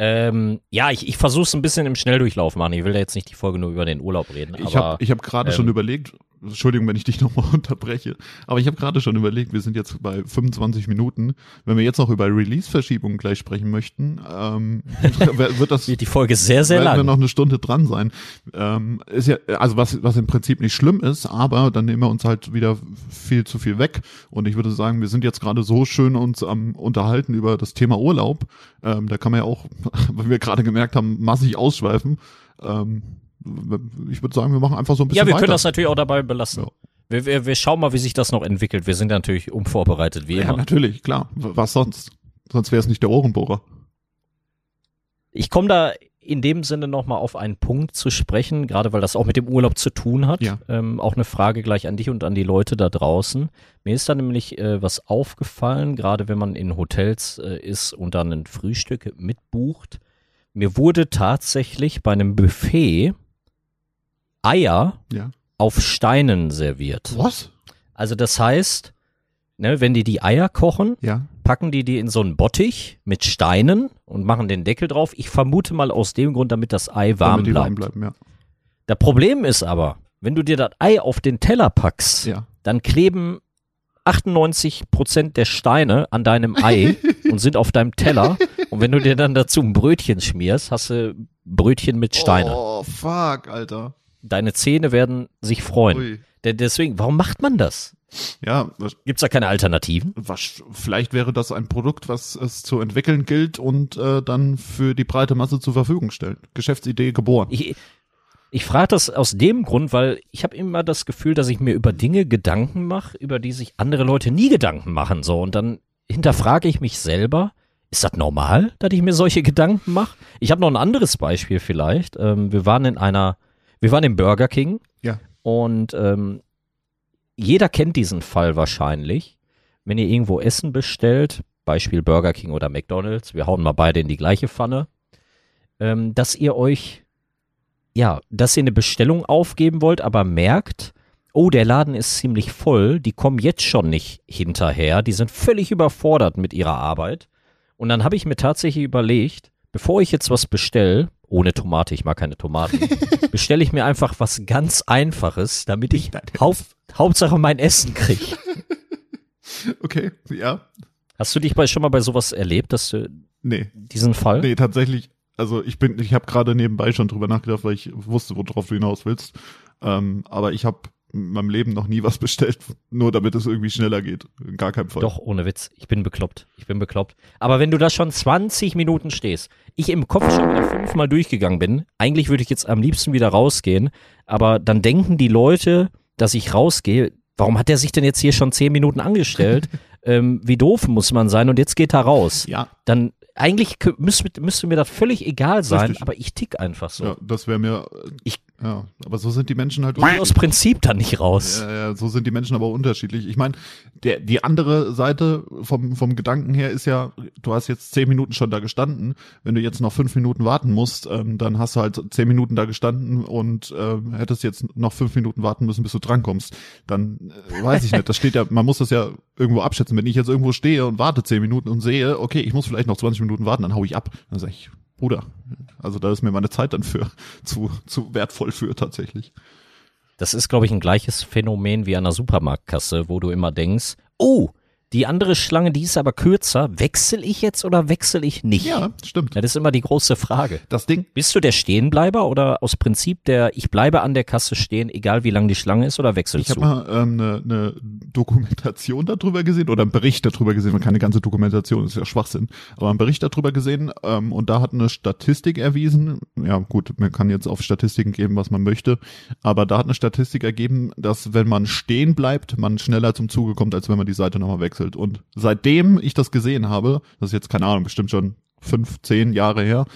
Ähm, ja, ich, ich versuche es ein bisschen im Schnelldurchlauf machen. Ich will da jetzt nicht die Folge nur über den Urlaub reden. Ich habe hab gerade ähm, schon überlegt, Entschuldigung, wenn ich dich nochmal unterbreche, aber ich habe gerade schon überlegt, wir sind jetzt bei 25 Minuten. Wenn wir jetzt noch über Release-Verschiebungen gleich sprechen möchten, ähm, wird das wird die Folge sehr, sehr werden wir lang. noch eine Stunde dran sein. Ähm, ist ja, also was, was im Prinzip nicht schlimm ist, aber dann nehmen wir uns halt wieder viel zu viel weg. Und ich würde sagen, wir sind jetzt gerade so schön uns am unterhalten über das Thema Urlaub. Ähm, da kann man ja auch, weil wir gerade gemerkt haben, massig ausschweifen. Ähm, ich würde sagen, wir machen einfach so ein bisschen Ja, wir weiter. können das natürlich auch dabei belassen. Ja. Wir, wir, wir schauen mal, wie sich das noch entwickelt. Wir sind natürlich unvorbereitet, wie ja, immer. natürlich, klar. Was sonst? Sonst wäre es nicht der Ohrenbohrer. Ich komme da in dem Sinne nochmal auf einen Punkt zu sprechen, gerade weil das auch mit dem Urlaub zu tun hat. Ja. Ähm, auch eine Frage gleich an dich und an die Leute da draußen. Mir ist da nämlich äh, was aufgefallen, gerade wenn man in Hotels äh, ist und dann ein Frühstück mitbucht. Mir wurde tatsächlich bei einem Buffet Eier Ja. auf Steinen serviert. Was? Also das heißt, ne, wenn die die Eier kochen, Ja. packen die die in so einen Bottich mit Steinen und machen den Deckel drauf. Ich vermute mal aus dem Grund, damit das Ei warm Damit die bleibt. warm bleiben, ja. Das Problem ist aber, wenn du dir das Ei auf den Teller packst, Ja. dann kleben 98 Prozent der Steine an deinem Ei und sind auf deinem Teller. Und wenn du dir dann dazu ein Brötchen schmierst, hast du Brötchen mit Steine. Oh, fuck, Alter. Deine Zähne werden sich freuen. Ui. De- Deswegen, warum macht man das? Ja, was, Gibt's da keine Alternativen? was, vielleicht wäre das ein Produkt, was es zu entwickeln gilt und äh, dann für die breite Masse zur Verfügung stellen. Geschäftsidee geboren. Ich, ich frage das aus dem Grund, weil ich habe immer das Gefühl, dass ich mir über Dinge Gedanken mache, über die sich andere Leute nie Gedanken machen. So und dann hinterfrage ich mich selber. Ist das normal, dass ich mir solche Gedanken mache? Ich habe noch ein anderes Beispiel vielleicht. Ähm, wir waren in einer, wir waren im Burger King Ja. und ähm, jeder kennt diesen Fall wahrscheinlich. Wenn ihr irgendwo Essen bestellt, Beispiel Burger King oder McDonald's, wir hauen mal beide in die gleiche Pfanne, ähm, dass ihr euch ja, dass ihr eine Bestellung aufgeben wollt, aber merkt, oh, der Laden ist ziemlich voll, die kommen jetzt schon nicht hinterher, die sind völlig überfordert mit ihrer Arbeit. Und dann habe ich mir tatsächlich überlegt, bevor ich jetzt was bestelle, ohne Tomate, ich mag keine Tomaten, bestelle ich mir einfach was ganz Einfaches, damit ich Haupt, Hauptsache mein Essen kriege. Okay, ja. Hast du dich bei, schon mal bei sowas erlebt, dass du Nee, diesen Fall? nee, tatsächlich. Also ich bin, ich habe gerade nebenbei schon drüber nachgedacht, weil ich wusste, worauf du hinaus willst. Ähm, aber ich habe in meinem Leben noch nie was bestellt, nur damit es irgendwie schneller geht. In gar keinem Fall. Doch, ohne Witz. Ich bin bekloppt. Ich bin bekloppt. Aber wenn du da schon 20 Minuten stehst, ich im Kopf schon wieder fünfmal durchgegangen bin, eigentlich würde ich jetzt am liebsten wieder rausgehen, aber dann denken die Leute, dass ich rausgehe. Warum hat der sich denn jetzt hier schon 10 Minuten angestellt? ähm, wie doof muss man sein und jetzt geht er raus. Ja, Dann eigentlich müsste, müsste mir das völlig egal sein, Richtig. aber ich tick einfach so. ja, das wäre mir. Ich- ja, aber so sind die Menschen halt. Ich gehe aus Prinzip dann nicht raus. Ja, ja, so sind die Menschen aber unterschiedlich. Ich meine, der die andere Seite vom vom Gedanken her ist ja, du hast jetzt zehn Minuten schon da gestanden. Wenn du jetzt noch fünf Minuten warten musst, ähm, dann hast du halt zehn Minuten da gestanden und ähm, hättest jetzt noch fünf Minuten warten müssen, bis du drankommst. Dann äh, weiß ich nicht. Das steht ja, man muss das ja irgendwo abschätzen. Wenn ich jetzt irgendwo stehe und warte zehn Minuten und sehe, okay, ich muss vielleicht noch 20 Minuten warten, dann hau ich ab. Dann sage ich, Bruder, also da ist mir meine Zeit dann für zu zu wertvoll für tatsächlich. Das ist, glaube ich, ein gleiches Phänomen wie an der Supermarktkasse, wo du immer denkst, oh, Die andere Schlange, die ist aber kürzer. Wechsel ich jetzt oder wechsel ich nicht? Ja, stimmt. Das ist immer die große Frage. Das Ding, Bist du der Stehenbleiber oder aus Prinzip der Ich bleibe an der Kasse stehen, egal wie lang die Schlange ist oder wechselst ich habe du? mal ähm, eine, eine Dokumentation darüber gesehen oder einen Bericht darüber gesehen, keine ganze Dokumentation, ist ja Schwachsinn, aber einen Bericht darüber gesehen ähm, und da hat eine Statistik erwiesen, ja gut, man kann jetzt auf Statistiken geben, was man möchte, aber da hat eine Statistik ergeben, dass wenn man stehen bleibt, man schneller zum Zuge kommt, als wenn man die Seite nochmal wechselt. Und seitdem ich das gesehen habe, das ist jetzt keine Ahnung, bestimmt schon fünf, zehn Jahre her,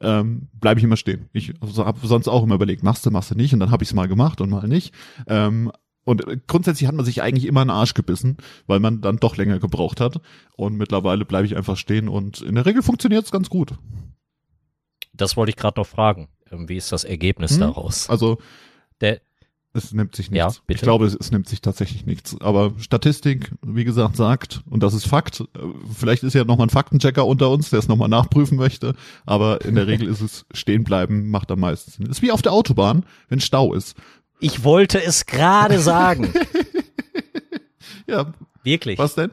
ähm, bleibe ich immer stehen. Ich habe sonst auch immer überlegt, machst du, machst du nicht und dann habe ich es mal gemacht und mal nicht. Ähm, und grundsätzlich hat man sich eigentlich immer einen Arsch gebissen, weil man dann doch länger gebraucht hat. Und mittlerweile bleibe ich einfach stehen und in der Regel funktioniert es ganz gut. Das wollte ich gerade noch fragen. Ähm, Wie ist das Ergebnis Hm? daraus? Also Der, es nimmt sich Ja, nichts. bitte. ich glaube, es, es nimmt sich tatsächlich nichts. Aber Statistik, wie gesagt, sagt, und das ist Fakt, äh, vielleicht ist ja nochmal ein Faktenchecker unter uns, der es nochmal nachprüfen möchte, aber in der Regel ist es stehen bleiben, macht am meisten Sinn. Ist wie auf der Autobahn, wenn Stau ist. ich wollte es gerade sagen. Ja, Wirklich. was denn?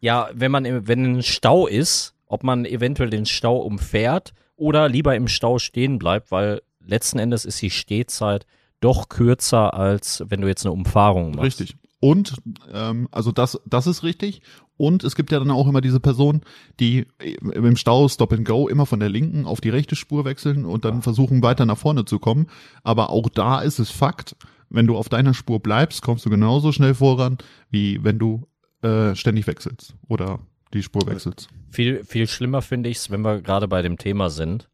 Ja, wenn man wenn ein Stau ist, ob man eventuell den Stau umfährt oder lieber im Stau stehen bleibt, weil letzten Endes ist die Stehzeit doch kürzer, als wenn du jetzt eine Umfahrung machst. Richtig. Und ähm, also das, das ist richtig. Und es gibt ja dann auch immer diese Personen, die im Stau Stop and Go immer von der linken auf die rechte Spur wechseln und dann versuchen weiter nach vorne zu kommen. Aber auch da ist es Fakt, wenn du auf deiner Spur bleibst, kommst du genauso schnell voran, wie wenn du äh, ständig wechselst oder die Spur wechselst. Viel, viel schlimmer finde ich es, wenn wir gerade bei dem Thema sind.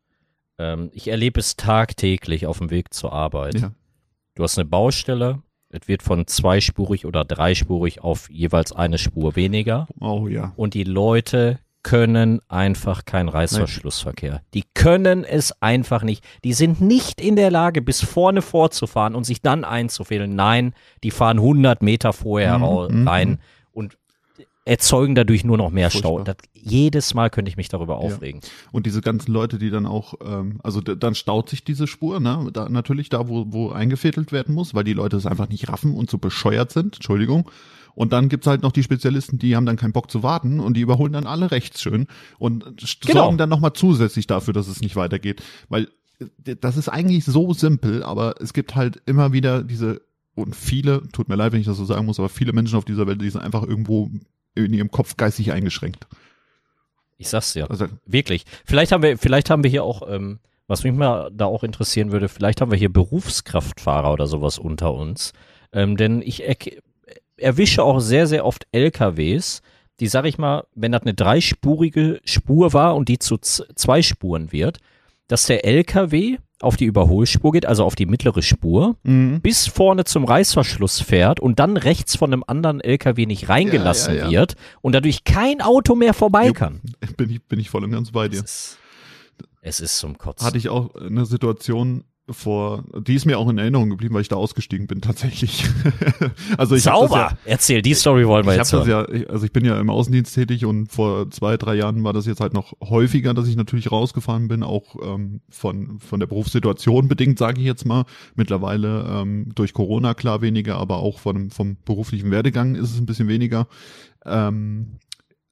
Ähm, ich erlebe es tagtäglich auf dem Weg zur Arbeit. Ja. Du hast eine Baustelle, es wird von zweispurig oder dreispurig auf jeweils eine Spur weniger. Oh ja. und die Leute können einfach keinen Reißverschlussverkehr. Die können es einfach nicht. Die sind nicht in der Lage, bis vorne vorzufahren und sich dann einzufädeln. Nein, die fahren 100 Meter vorher Mhm, mhm, rein und erzeugen dadurch nur noch mehr Stau. Furchtbar. Das, jedes Mal könnte ich mich darüber aufregen. Und diese ganzen Leute, die dann auch, ähm, also dann staut sich diese Spur, ne? Da, natürlich da, wo, wo eingefädelt werden muss, weil die Leute es einfach nicht raffen und so bescheuert sind, Entschuldigung. Und dann gibt's halt noch die Spezialisten, die haben dann keinen Bock zu warten und die überholen dann alle rechts schön und Genau. sorgen dann nochmal zusätzlich dafür, dass es nicht weitergeht. Weil das ist eigentlich so simpel, aber es gibt halt immer wieder diese, und viele, tut mir leid, wenn ich das so sagen muss, aber viele Menschen auf dieser Welt, die sind einfach irgendwo in ihrem Kopf geistig eingeschränkt. Ich sag's dir. Also Wirklich. Vielleicht haben wir, vielleicht haben wir hier auch, ähm, was mich mal da auch interessieren würde, vielleicht haben wir hier Berufskraftfahrer oder sowas unter uns. Ähm, denn ich erk- erwische auch sehr, sehr oft LKWs, die, sag ich mal, wenn das eine dreispurige Spur war und die zu zwei Spuren wird, dass der LKW auf die Überholspur geht, also auf die mittlere Spur, mhm. bis vorne zum Reißverschluss fährt und dann rechts von einem anderen LKW nicht reingelassen Ja, ja, ja. wird und dadurch kein Auto mehr vorbei Jupp. kann. bin ich, bin ich voll und ganz bei Es dir. ist, es ist zum Kotzen. Hatte ich auch eine Situation vor, die ist mir auch in Erinnerung geblieben, weil ich da ausgestiegen bin tatsächlich. also ich hab Sauber! ja, Erzähl, die Story wollen wir ich jetzt habe das ja, also ich bin ja im Außendienst tätig und vor zwei, drei Jahren war das jetzt halt noch häufiger, dass ich natürlich rausgefahren bin, auch ähm, von von der Berufssituation bedingt, sage ich jetzt mal. Mittlerweile ähm, durch Corona klar weniger, aber auch von, vom beruflichen Werdegang ist es ein bisschen weniger. Ähm,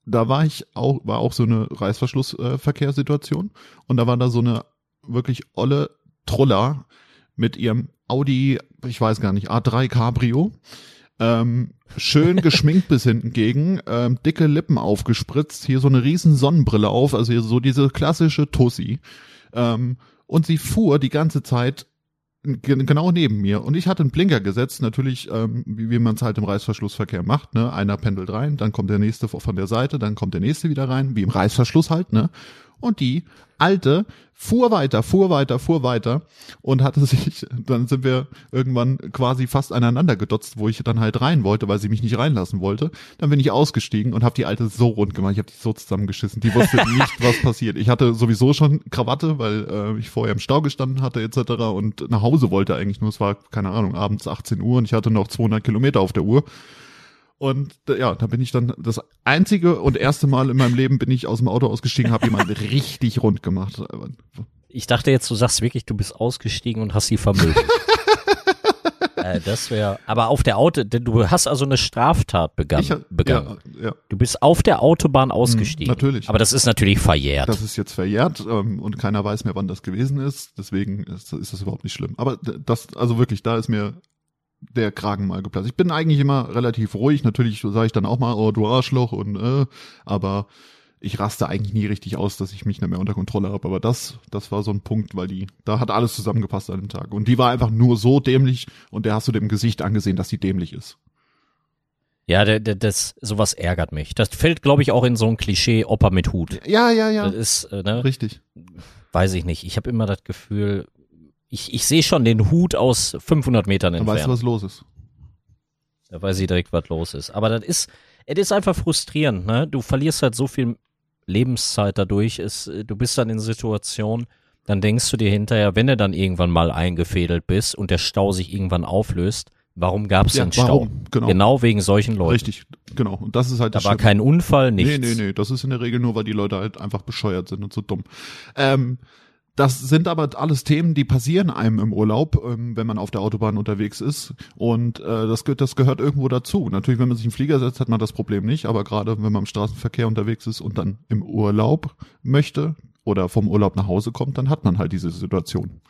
da war ich auch, war auch so eine Reißverschlussverkehrssituation äh, und da war da so eine wirklich olle Troller mit ihrem Audi, ich weiß gar nicht, A3 Cabrio, ähm, schön geschminkt bis hinten gegen, ähm, dicke Lippen aufgespritzt, hier so eine riesen Sonnenbrille auf, also hier so diese klassische Tussi. Ähm, und sie fuhr die ganze Zeit ge- genau neben mir und ich hatte einen Blinker gesetzt, natürlich, ähm, wie, wie man es halt im Reißverschlussverkehr macht, ne? Einer pendelt rein, dann kommt der nächste von der Seite, dann kommt der nächste wieder rein, wie im Reißverschluss halt, ne? Und die alte fuhr weiter, fuhr weiter, fuhr weiter und hatte sich, dann sind wir irgendwann quasi fast aneinander gedotzt, wo ich dann halt rein wollte, weil sie mich nicht reinlassen wollte. Dann bin ich ausgestiegen und habe die alte so rund gemacht. Ich habe die so zusammengeschissen. Die wusste nicht, was passiert. Ich hatte sowieso schon Krawatte, weil äh, ich vorher im Stau gestanden hatte etc. und nach Hause wollte eigentlich nur. Es war, keine Ahnung, abends 18 Uhr und ich hatte noch 200 Kilometer auf der Uhr. Und äh, ja, da bin ich dann das einzige und erste Mal in meinem Leben bin ich aus dem Auto ausgestiegen, habe jemanden richtig rund gemacht. Ich dachte jetzt, du sagst wirklich, du bist ausgestiegen und hast sie vermögen. äh, das wäre, aber auf der Auto, du hast also eine Straftat begangen. Ich, begangen. Ja, ja, Du bist auf der Autobahn ausgestiegen. natürlich. Aber das ist natürlich verjährt. das ist jetzt verjährt ähm, und keiner weiß mehr, wann das gewesen ist. Deswegen ist, ist das überhaupt nicht schlimm. Aber das, also wirklich, da ist mir der Kragen mal geplatzt. Ich bin eigentlich immer relativ ruhig. Natürlich sage ich dann auch mal, oh du Arschloch und äh, aber ich raste eigentlich nie richtig aus, dass ich mich nicht mehr unter Kontrolle habe. Aber das, das war so ein Punkt, weil die, da hat alles zusammengepasst an dem Tag. Und die war einfach nur so dämlich und der hast du dem Gesicht angesehen, dass sie dämlich ist. ja, der, der, das, sowas ärgert mich. Das fällt, glaube ich, auch in so ein Klischee Opa mit Hut. Ja, ja, ja. Das ist, äh, ne, Richtig. weiß ich nicht. Ich habe immer das Gefühl, ich, ich sehe schon den Hut aus 500 Metern Dann weißt du, entfernt. was los ist. Da weiß ich direkt, was los ist. Aber das ist, es ist einfach frustrierend, ne? Du verlierst halt so viel Lebenszeit dadurch. Es, du bist dann in Situationen, dann denkst du dir hinterher, wenn du dann irgendwann mal eingefädelt bist und der Stau sich irgendwann auflöst, warum gab es Ja, den Stau? Genau. Genau wegen solchen Leuten. Richtig, genau. Und das ist halt Da das war Schlimme. kein Unfall, nichts. Nee, nee, nee, das ist in der Regel nur, weil die Leute halt einfach bescheuert sind und so dumm. Ähm, das sind aber alles Themen, die passieren einem im Urlaub, ähm, wenn man auf der Autobahn unterwegs ist. Und äh, das, gehört- das gehört irgendwo dazu. Natürlich, wenn man sich im Flieger setzt, hat man das Problem nicht. Aber gerade wenn man im Straßenverkehr unterwegs ist und dann im Urlaub möchte oder vom Urlaub nach Hause kommt, dann hat man halt diese Situation.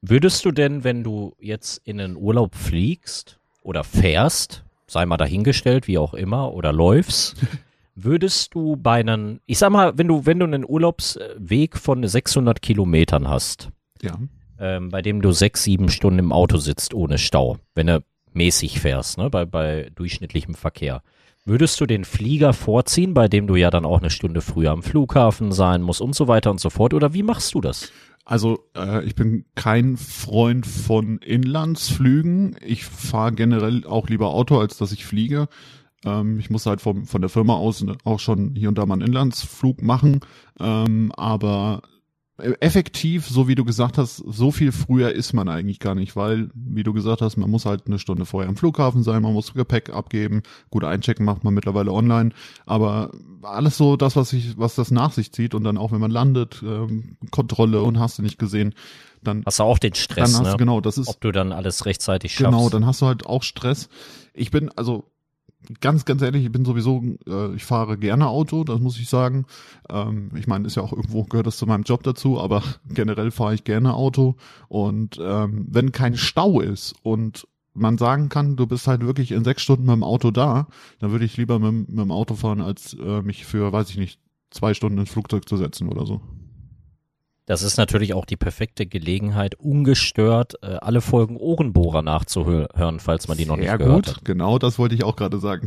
Würdest du denn, wenn du jetzt in einen Urlaub fliegst oder fährst, sei mal dahingestellt, wie auch immer, oder läufst, würdest du bei einem, ich sag mal, wenn du, wenn du einen Urlaubsweg von 600 Kilometern hast, Ja. ähm, bei dem du sechs, sieben Stunden im Auto sitzt ohne Stau, wenn du mäßig fährst, ne, bei, bei durchschnittlichem Verkehr, würdest du den Flieger vorziehen, bei dem du ja dann auch eine Stunde früher am Flughafen sein musst und so weiter und so fort, oder wie machst du das? Also äh, ich bin kein Freund von Inlandsflügen. Ich fahre generell auch lieber Auto, als dass ich fliege. Ähm, ich muss halt vom, von der Firma aus ne, auch schon hier und da mal einen Inlandsflug machen. Ähm, aber äh, effektiv, so wie du gesagt hast, so viel früher ist man eigentlich gar nicht, weil, wie du gesagt hast, man muss halt eine Stunde vorher am Flughafen sein, man muss Gepäck abgeben, gut einchecken macht man mittlerweile online, aber alles so das, was sich, was das nach sich zieht und dann auch wenn man landet, ähm, Kontrolle und hast du nicht gesehen, dann, Hast du auch den dann Stress, hast ne? genau, das ist ob du dann alles rechtzeitig schaffst. Genau, dann hast du halt auch Stress. Ich bin, also ganz, ganz ehrlich, ich bin sowieso, äh, ich fahre gerne Auto, das muss ich sagen. Ähm, ich meine, ist ja auch irgendwo, gehört das zu meinem Job dazu, aber generell fahre ich gerne Auto. Und ähm, wenn kein Stau ist und man sagen kann, du bist halt wirklich in sechs Stunden mit dem Auto da, dann würde ich lieber mit, mit dem Auto fahren, als äh, mich für, weiß ich nicht, zwei Stunden ins Flugzeug zu setzen oder so. Das ist natürlich auch die perfekte Gelegenheit, ungestört äh, alle Folgen Ohrenbohrer nachzuhören, falls man die noch nicht Sehr gehört gut, hat. genau, das wollte ich auch gerade sagen.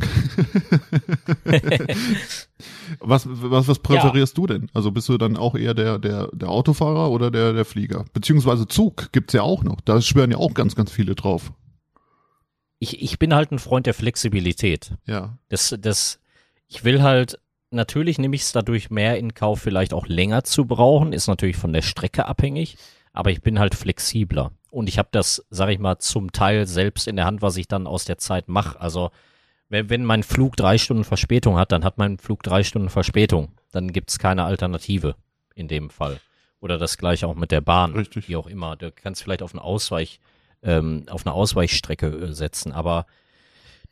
was, was, was präferierst du denn? Also bist du dann auch eher der, der, der Autofahrer oder der, der Flieger? Beziehungsweise Zug gibt's ja auch noch. Da schwören ja auch ganz, ganz viele drauf. Ich, ich bin halt ein Freund der Flexibilität. Ja. Das, das, ich will halt, natürlich nehme ich es dadurch mehr in Kauf, vielleicht auch länger zu brauchen, ist natürlich von der Strecke abhängig, aber ich bin halt flexibler. Und ich habe das, sag ich mal, zum Teil selbst in der Hand, was ich dann aus der Zeit mache. Also, wenn, wenn mein Flug drei Stunden Verspätung hat, dann hat mein Flug drei Stunden Verspätung. Dann gibt's keine Alternative in dem Fall. Oder das gleiche auch mit der Bahn, Richtig. wie auch immer. Du kannst vielleicht auf eine Ausweich, ähm, auf eine Ausweichstrecke äh, setzen, aber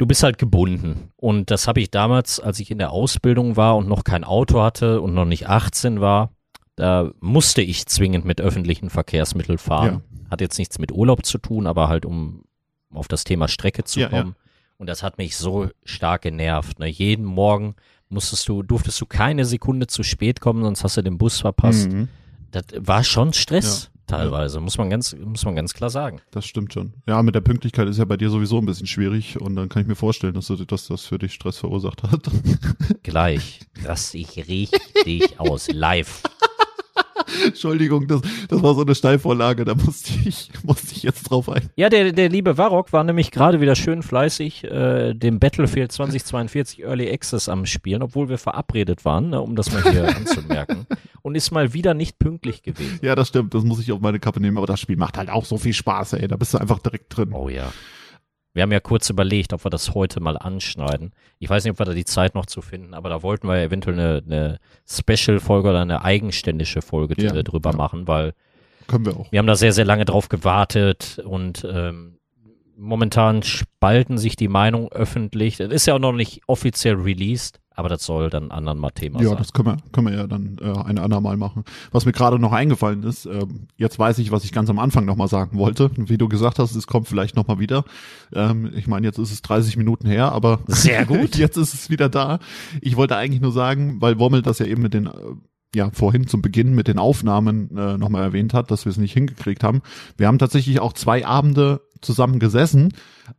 du bist halt gebunden. Und das habe ich damals, als ich in der Ausbildung war und noch kein Auto hatte und noch nicht 18 war, da musste ich zwingend mit öffentlichen Verkehrsmitteln fahren. Hat jetzt nichts mit Urlaub zu tun, aber halt um auf das Thema Strecke zu Ja, ja. kommen. Und das hat mich so stark genervt. Ne? Jeden Morgen musstest du, durftest du keine Sekunde zu spät kommen, sonst hast du den Bus verpasst. Mhm, Das war schon Stress teilweise, muss man ganz, muss man ganz klar sagen. das stimmt schon. Ja, mit der Pünktlichkeit ist ja bei dir sowieso ein bisschen schwierig und dann kann ich mir vorstellen, dass, du, dass das für dich Stress verursacht hat. Gleich raste ich richtig aus, live. Entschuldigung, das, das war so eine Steilvorlage, da musste ich, musste ich jetzt drauf ein. Ja, der, der liebe Varrock war nämlich gerade wieder schön fleißig äh, dem Battlefield 2042 Early Access am Spielen, obwohl wir verabredet waren, ne, um das mal hier anzumerken. Und ist mal wieder nicht pünktlich gewesen. Ja, das stimmt, das muss ich auf meine Kappe nehmen, aber das Spiel macht halt auch so viel Spaß, ey. Da bist du einfach direkt drin. Oh ja. Wir haben ja kurz überlegt, ob wir das heute mal anschneiden. Ich weiß nicht, ob wir da die Zeit noch zu finden, aber da wollten wir ja eventuell eine, eine Special-Folge oder eine eigenständige Folge Ja, drüber ja. machen, weil Können wir auch. wir haben da sehr, sehr lange drauf gewartet und ähm, momentan spalten sich die Meinungen öffentlich. Das ist ja auch noch nicht offiziell released, aber das soll dann anderen mal Thema Ja, sein. das können wir, können wir ja dann äh, ein andermal machen. Was mir gerade noch eingefallen ist, ähm, jetzt weiß ich, was ich ganz am Anfang nochmal sagen wollte. Wie du gesagt hast, es kommt vielleicht nochmal wieder. Ähm, ich meine, jetzt ist es 30 Minuten her, aber Sehr gut. jetzt ist es wieder da. Ich wollte eigentlich nur sagen, weil Wommel das ja eben mit den äh, ja, vorhin zum Beginn mit den Aufnahmen äh, nochmal erwähnt hat, dass wir es nicht hingekriegt haben. Wir haben tatsächlich auch zwei Abende zusammen gesessen,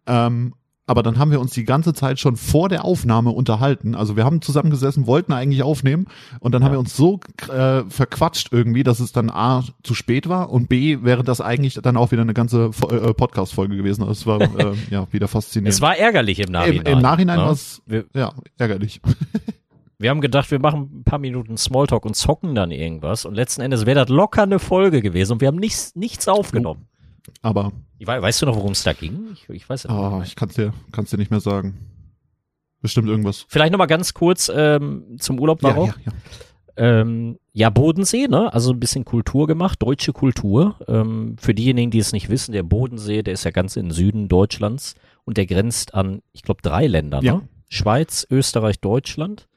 ähm, aber dann haben wir uns die ganze Zeit schon vor der Aufnahme unterhalten. Also wir haben zusammengesessen, wollten eigentlich aufnehmen und dann haben Ja. wir uns so äh, verquatscht irgendwie, dass es dann A zu spät war und B wäre das eigentlich dann auch wieder eine ganze Fo- äh, Podcast-Folge gewesen. Das war äh, ja wieder faszinierend. Es war ärgerlich im Im, Nachhinein. Im Nachhinein ne? war es ja ärgerlich. wir haben gedacht, wir machen ein paar Minuten Smalltalk und zocken dann irgendwas. Und letzten Endes wäre das locker eine Folge gewesen und wir haben nichts, nichts aufgenommen. Aber Ich wei- Weißt du noch, worum es da ging? Ich, ich weiß es nicht. ah, ich kann es dir, kann's dir nicht mehr sagen. Bestimmt irgendwas. Vielleicht nochmal ganz kurz ähm, zum Urlaub Ja, Marok. ja, ja. Ähm, ja, Bodensee, ne? Also ein bisschen Kultur gemacht, deutsche Kultur. Ähm, für diejenigen, die es nicht wissen, der Bodensee, der ist ja ganz im Süden Deutschlands und der grenzt an, ich glaube, drei Länder, ne? Schweiz, Österreich, Deutschland.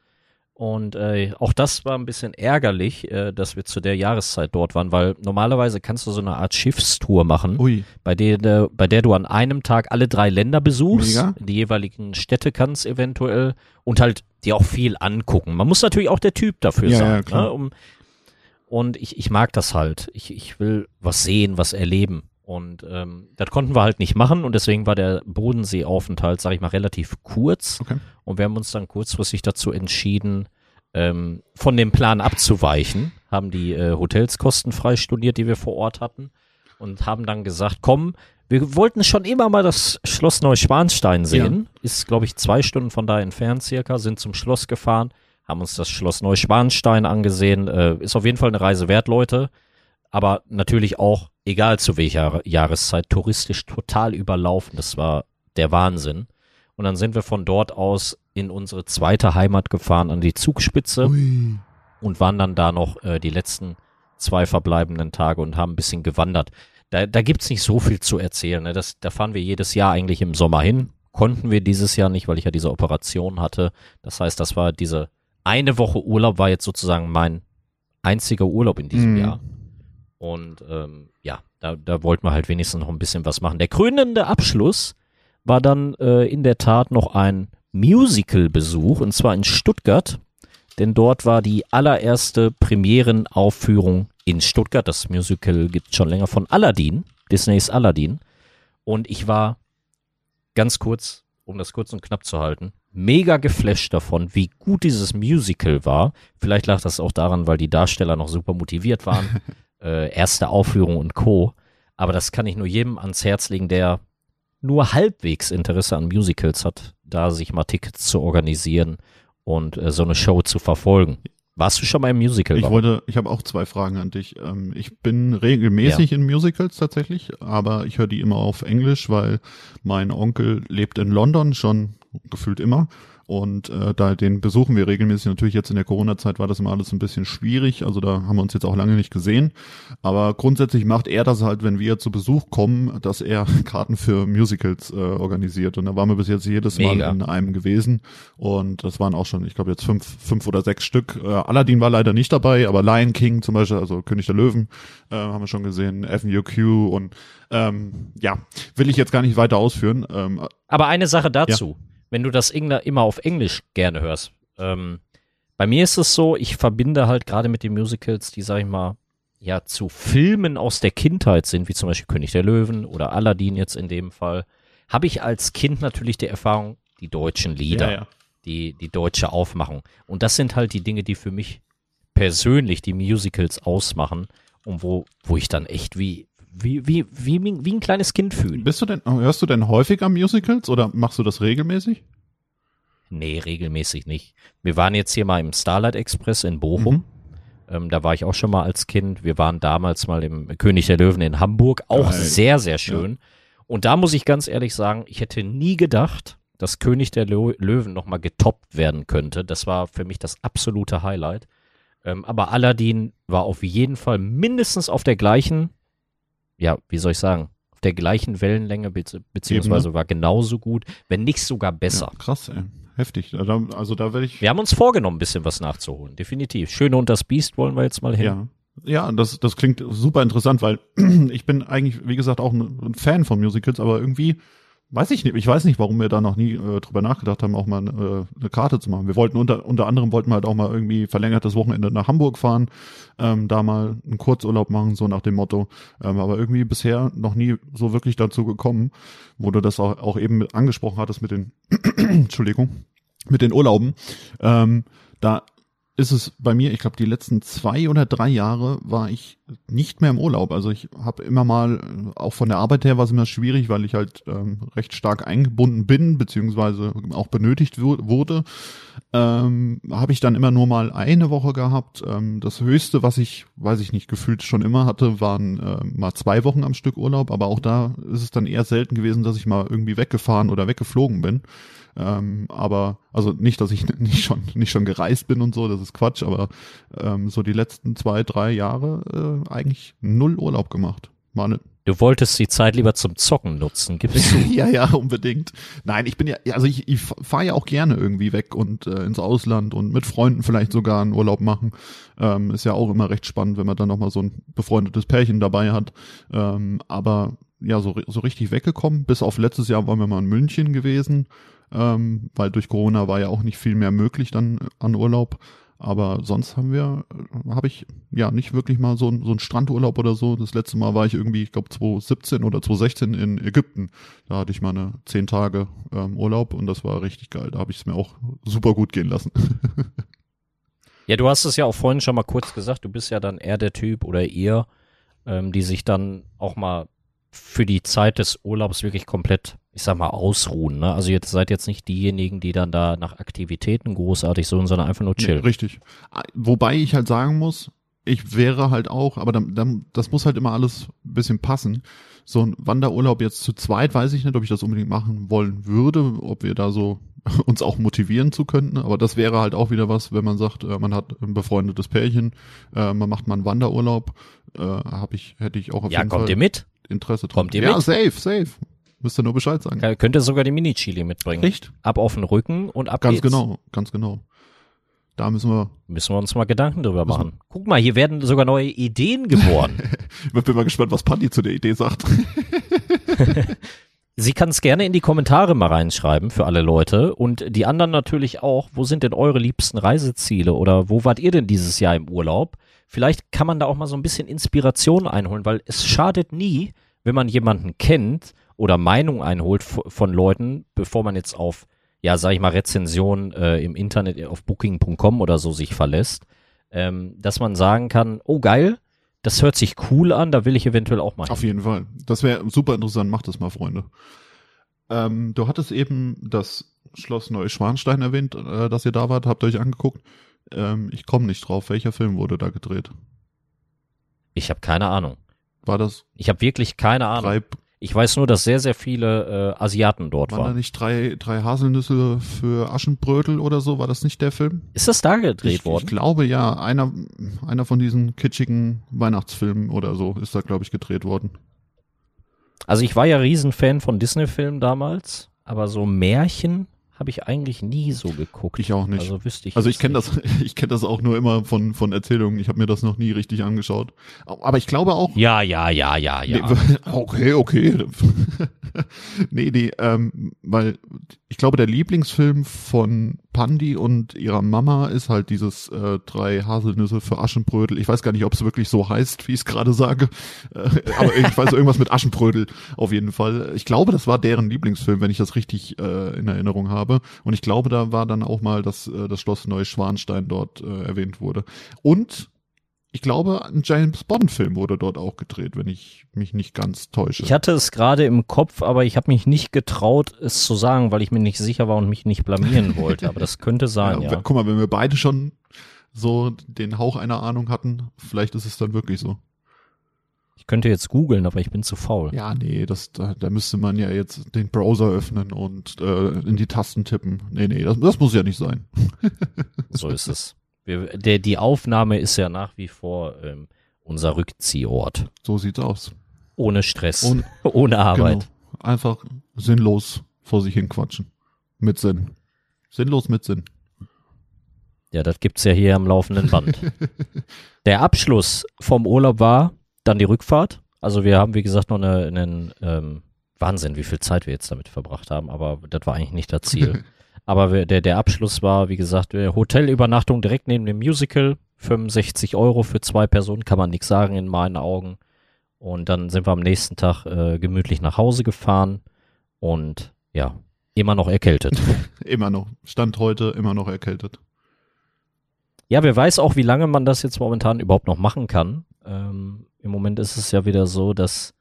Und äh, auch das war ein bisschen ärgerlich, äh, dass wir zu der Jahreszeit dort waren, weil normalerweise kannst du so eine Art Schiffstour machen, Ui. bei der, äh, bei der du an einem Tag alle drei Länder besuchst, Mega. die jeweiligen Städte kannst eventuell und halt dir auch viel angucken. Man muss natürlich auch der Typ dafür Ja, sein. ja. Ne? Um, und ich, ich mag das halt. Ich, ich will was sehen, was erleben. Und ähm, das konnten wir halt nicht machen und deswegen war der Bodenseeaufenthalt, sag ich mal, relativ kurz. Okay. Und wir haben uns dann kurzfristig dazu entschieden, ähm, von dem Plan abzuweichen, haben die äh, Hotels kostenfrei studiert, die wir vor Ort hatten und haben dann gesagt, komm, wir wollten schon immer mal das Schloss Neuschwanstein sehen. Ist, glaube ich, zwei Stunden von da entfernt circa, sind zum Schloss gefahren, haben uns das Schloss Neuschwanstein angesehen. Äh, ist auf jeden Fall eine Reise wert, Leute. Aber natürlich auch, egal zu welcher Jahreszeit, touristisch total überlaufen. Das war der Wahnsinn. Und dann sind wir von dort aus in unsere zweite Heimat gefahren, an die Zugspitze Ui. und waren dann da noch äh, die letzten zwei verbleibenden Tage und haben ein bisschen gewandert. Da, da gibt's nicht so viel zu erzählen. Ne? Das, da fahren wir jedes Jahr eigentlich im Sommer hin. Konnten wir dieses Jahr nicht, weil ich ja diese Operation hatte. Das heißt, das war diese eine Woche Urlaub war jetzt sozusagen mein einziger Urlaub in diesem Mhm. Jahr. Und ähm, ja, da, da wollten wir halt wenigstens noch ein bisschen was machen. Der krönende Abschluss war dann äh, in der Tat noch ein Musical-Besuch und zwar in Stuttgart, denn dort war die allererste Premierenaufführung in Stuttgart. Das Musical gibt schon länger von Aladdin, Disneys Aladdin. Und ich war ganz kurz, um das kurz und knapp zu halten, mega geflasht davon, wie gut dieses Musical war. Vielleicht lag das auch daran, weil die Darsteller noch super motiviert waren. äh, erste Aufführung und Co. Aber das kann ich nur jedem ans Herz legen, der nur halbwegs Interesse an Musicals hat, da sich mal Tickets zu organisieren und äh, so eine Show zu verfolgen. Warst du schon mal im Musical? Ich wollte, ich habe auch zwei Fragen an dich. Ähm, ich bin regelmäßig in Musicals tatsächlich, aber ich höre die immer auf Englisch, weil mein Onkel lebt in London schon gefühlt immer. Und äh, da den besuchen wir regelmäßig. Natürlich jetzt in der Corona-Zeit war das immer alles ein bisschen schwierig. Also da haben wir uns jetzt auch lange nicht gesehen. Aber grundsätzlich macht er das halt, wenn wir zu Besuch kommen, dass er Karten für Musicals äh, organisiert. Und da waren wir bis jetzt jedes Mal Mega. in einem gewesen. Und das waren auch schon, ich glaube jetzt fünf, fünf oder sechs Stück. Äh, Aladdin war leider nicht dabei, aber Lion King zum Beispiel, also König der Löwen, äh, haben wir schon gesehen, FNUQ und ähm, ja, will ich jetzt gar nicht weiter ausführen. Ähm, Aber eine Sache dazu, wenn du das immer auf Englisch gerne hörst. Ähm, bei mir ist es so, ich verbinde halt gerade mit den Musicals, die, sag ich mal, ja, zu Filmen aus der Kindheit sind, wie zum Beispiel König der Löwen oder Aladdin jetzt in dem Fall, habe ich als Kind natürlich die Erfahrung, die deutschen Lieder, Ja, ja. Die, die deutsche Aufmachung. Und das sind halt die Dinge, die für mich persönlich die Musicals ausmachen und wo, wo ich dann echt wie, wie, wie, wie, wie ein kleines Kind fühle. Bist du denn, hörst du denn häufiger Musicals oder machst du das regelmäßig? Nee, regelmäßig nicht. Wir waren jetzt hier mal im Starlight Express in Bochum. Mhm. Ähm, da war ich auch schon mal als Kind. Wir waren damals mal im König der Löwen in Hamburg. Auch Geil. sehr, sehr schön. Und da muss ich ganz ehrlich sagen, ich hätte nie gedacht, dass König der Lö Löwen nochmal getoppt werden könnte. Das war für mich das absolute Highlight. Ähm, aber Aladdin war auf jeden Fall mindestens auf der gleichen, ja, wie soll ich sagen, auf der gleichen Wellenlänge, be beziehungsweise Eben, war genauso gut, wenn nicht sogar besser. Ja, krass, ey. Heftig. Also da werde ich. Wir haben uns vorgenommen, ein bisschen was nachzuholen, definitiv. Schöne und das Biest wollen wir jetzt mal hin. Ja. Ja, das, das klingt super interessant, weil ich bin eigentlich, wie gesagt, auch ein Fan von Musicals, aber irgendwie weiß ich nicht, ich weiß nicht, warum wir da noch nie äh, drüber nachgedacht haben, auch mal äh, eine Karte zu machen. Wir wollten unter, unter anderem wollten wir halt auch mal irgendwie verlängertes Wochenende nach Hamburg fahren, ähm, da mal einen Kurzurlaub machen, so nach dem Motto. Ähm, aber irgendwie bisher noch nie so wirklich dazu gekommen, wo du das auch, auch eben angesprochen hattest mit den, Entschuldigung, mit den Urlauben. Ähm, da ist es bei mir, ich glaube, die letzten zwei oder drei Jahre war ich nicht mehr im Urlaub. Also ich habe immer mal, auch von der Arbeit her war es immer schwierig, weil ich halt ähm, recht stark eingebunden bin, beziehungsweise auch benötigt wu- wurde. Ähm, habe ich dann immer nur mal eine Woche gehabt. Ähm, das Höchste, was ich, weiß ich nicht, gefühlt schon immer hatte, waren äh, mal zwei Wochen am Stück Urlaub. Aber auch da ist es dann eher selten gewesen, dass ich mal irgendwie weggefahren oder weggeflogen bin. Ähm, aber also nicht, dass ich nicht schon nicht schon gereist bin und so, das ist Quatsch. Aber ähm, so die letzten zwei drei Jahre äh, eigentlich null Urlaub gemacht. Mal ne- Du wolltest die Zeit lieber zum Zocken nutzen, gibst du? ja, ja, unbedingt. Nein, ich bin ja, also ich, ich fahre ja auch gerne irgendwie weg und äh, ins Ausland und mit Freunden vielleicht sogar einen Urlaub machen. Ähm, ist ja auch immer recht spannend, wenn man dann nochmal so ein befreundetes Pärchen dabei hat. Ähm, aber ja, so, so richtig weggekommen. Bis auf letztes Jahr waren wir mal in München gewesen, ähm, weil durch Corona war ja auch nicht viel mehr möglich dann an Urlaub. Aber sonst haben wir, habe ich ja nicht wirklich mal so, so einen Strandurlaub oder so. Das letzte Mal war ich irgendwie, ich glaube 2017 oder 2016 in Ägypten. Da hatte ich mal eine zehn Tage ähm, Urlaub und das war richtig geil. Da habe ich es mir auch super gut gehen lassen. Ja, du hast es ja auch vorhin schon mal kurz gesagt, du bist ja dann eher der Typ oder ihr, ähm, die sich dann auch mal für die Zeit des Urlaubs wirklich komplett, ich sag mal, ausruhen. Ne? Also ihr seid jetzt nicht diejenigen, die dann da nach Aktivitäten großartig suchen, sondern einfach nur chillen. Nee, richtig. Ah, Wobei ich halt sagen muss, ich wäre halt auch, aber dann, dann, das muss halt immer alles ein bisschen passen. So ein Wanderurlaub jetzt zu zweit, weiß ich nicht, ob ich das unbedingt machen wollen würde, ob wir da so uns auch motivieren zu könnten. Aber das wäre halt auch wieder was, wenn man sagt, äh, man hat ein befreundetes Pärchen, äh, man macht mal einen Wanderurlaub, äh, ich, hätte ich auch auf ja, jeden kommt Fall ihr mit? Interesse dran. Kommt ihr ja, mit? safe, safe. Müsst ihr nur Bescheid sagen. Ka- Könnt ihr sogar die Mini-Chili mitbringen. Echt? Ab auf den Rücken und ab Ganz geht's. genau, ganz genau. Da müssen wir, Müssen wir uns mal Gedanken drüber machen. Guck mal, hier werden sogar neue Ideen geboren. ich bin mal gespannt, was Patti zu der Idee sagt. Sie kann es gerne in die Kommentare mal reinschreiben für alle Leute und die anderen natürlich auch. Wo sind denn eure liebsten Reiseziele oder wo wart ihr denn dieses Jahr im Urlaub? Vielleicht kann man da auch mal so ein bisschen Inspiration einholen, weil es schadet nie, wenn man jemanden kennt oder Meinung einholt von Leuten, bevor man jetzt auf, ja, sag ich mal, Rezensionen äh, im Internet auf booking.com oder so sich verlässt, ähm, dass man sagen kann, oh geil, das hört sich cool an, da will ich eventuell auch mal hin. Auf jeden Fall. Das wäre super interessant. Macht das mal, Freunde. Ähm, du hattest eben das Schloss Neuschwanstein erwähnt, äh, dass ihr da wart. Habt ihr euch angeguckt? Ähm, ich komme nicht drauf. Welcher Film wurde da gedreht? Ich habe keine Ahnung. War das Ich habe wirklich keine Ahnung. drei, Ich weiß nur, dass sehr, sehr viele äh, Asiaten dort waren da waren. nicht drei, drei Haselnüsse für Aschenbrödel oder so? War das nicht der Film? Ist das da gedreht ich, Ich worden? glaube ja. Einer, einer von diesen kitschigen Weihnachtsfilmen oder so ist da, glaube ich, gedreht worden. Also ich war ja Riesenfan von Disney-Filmen damals, aber so Märchen habe ich eigentlich nie so geguckt. Ich auch nicht. Also wüsste ich Also ich kenne das, ich kenne das auch nur immer von von Erzählungen. Ich habe mir das noch nie richtig angeschaut. Aber ich glaube auch. Ja, ja, ja, ja, ja. Nee, okay, okay. nee, nee, ähm, weil ich glaube, der Lieblingsfilm von Pandi und ihrer Mama ist halt dieses äh, drei Haselnüsse für Aschenbrödel. Ich weiß gar nicht, ob es wirklich so heißt, wie ich es gerade sage. Äh, aber ich weiß irgendwas mit Aschenbrödel auf jeden Fall. Ich glaube, das war deren Lieblingsfilm, wenn ich das richtig äh, in Erinnerung habe. Und ich glaube, da war dann auch mal, dass äh, das Schloss Neuschwanstein dort äh, erwähnt wurde. Und ich glaube, ein James Bond-Film wurde dort auch gedreht, wenn ich mich nicht ganz täusche. Ich hatte es gerade im Kopf, aber ich habe mich nicht getraut, es zu sagen, weil ich mir nicht sicher war und mich nicht blamieren wollte. Aber das könnte sein, ja, ja. Guck mal, wenn wir beide schon so den Hauch einer Ahnung hatten, vielleicht ist es dann wirklich so. Ich könnte jetzt googeln, aber ich bin zu faul. Ja, nee, das, da, da müsste man ja jetzt den Browser öffnen und äh, in die Tasten tippen. Nee, nee, das, das muss ja nicht sein. So ist es. Wir, der, die Aufnahme ist ja nach wie vor ähm, unser Rückziehort. So sieht's aus. Ohne Stress, Und- ohne Arbeit. Genau. Einfach sinnlos vor sich hin quatschen. Mit Sinn. Sinnlos mit Sinn. Ja, das gibt's ja hier am laufenden Band. Der Abschluss vom Urlaub war dann die Rückfahrt. Also wir haben, wie gesagt, noch eine, einen ähm, Wahnsinn, wie viel Zeit wir jetzt damit verbracht haben, aber das war eigentlich nicht das Ziel. aber wir, der, der Abschluss war, wie gesagt, äh, Hotelübernachtung direkt neben dem Musical, 65 Euro für zwei Personen, kann man nichts sagen in meinen Augen. Und dann sind wir am nächsten Tag äh, gemütlich nach Hause gefahren und ja, immer noch erkältet. Immer noch. Stand heute immer noch erkältet. Ja, wer weiß auch, wie lange man das jetzt momentan überhaupt noch machen kann. Ähm, Im Moment ist es ja wieder so, dass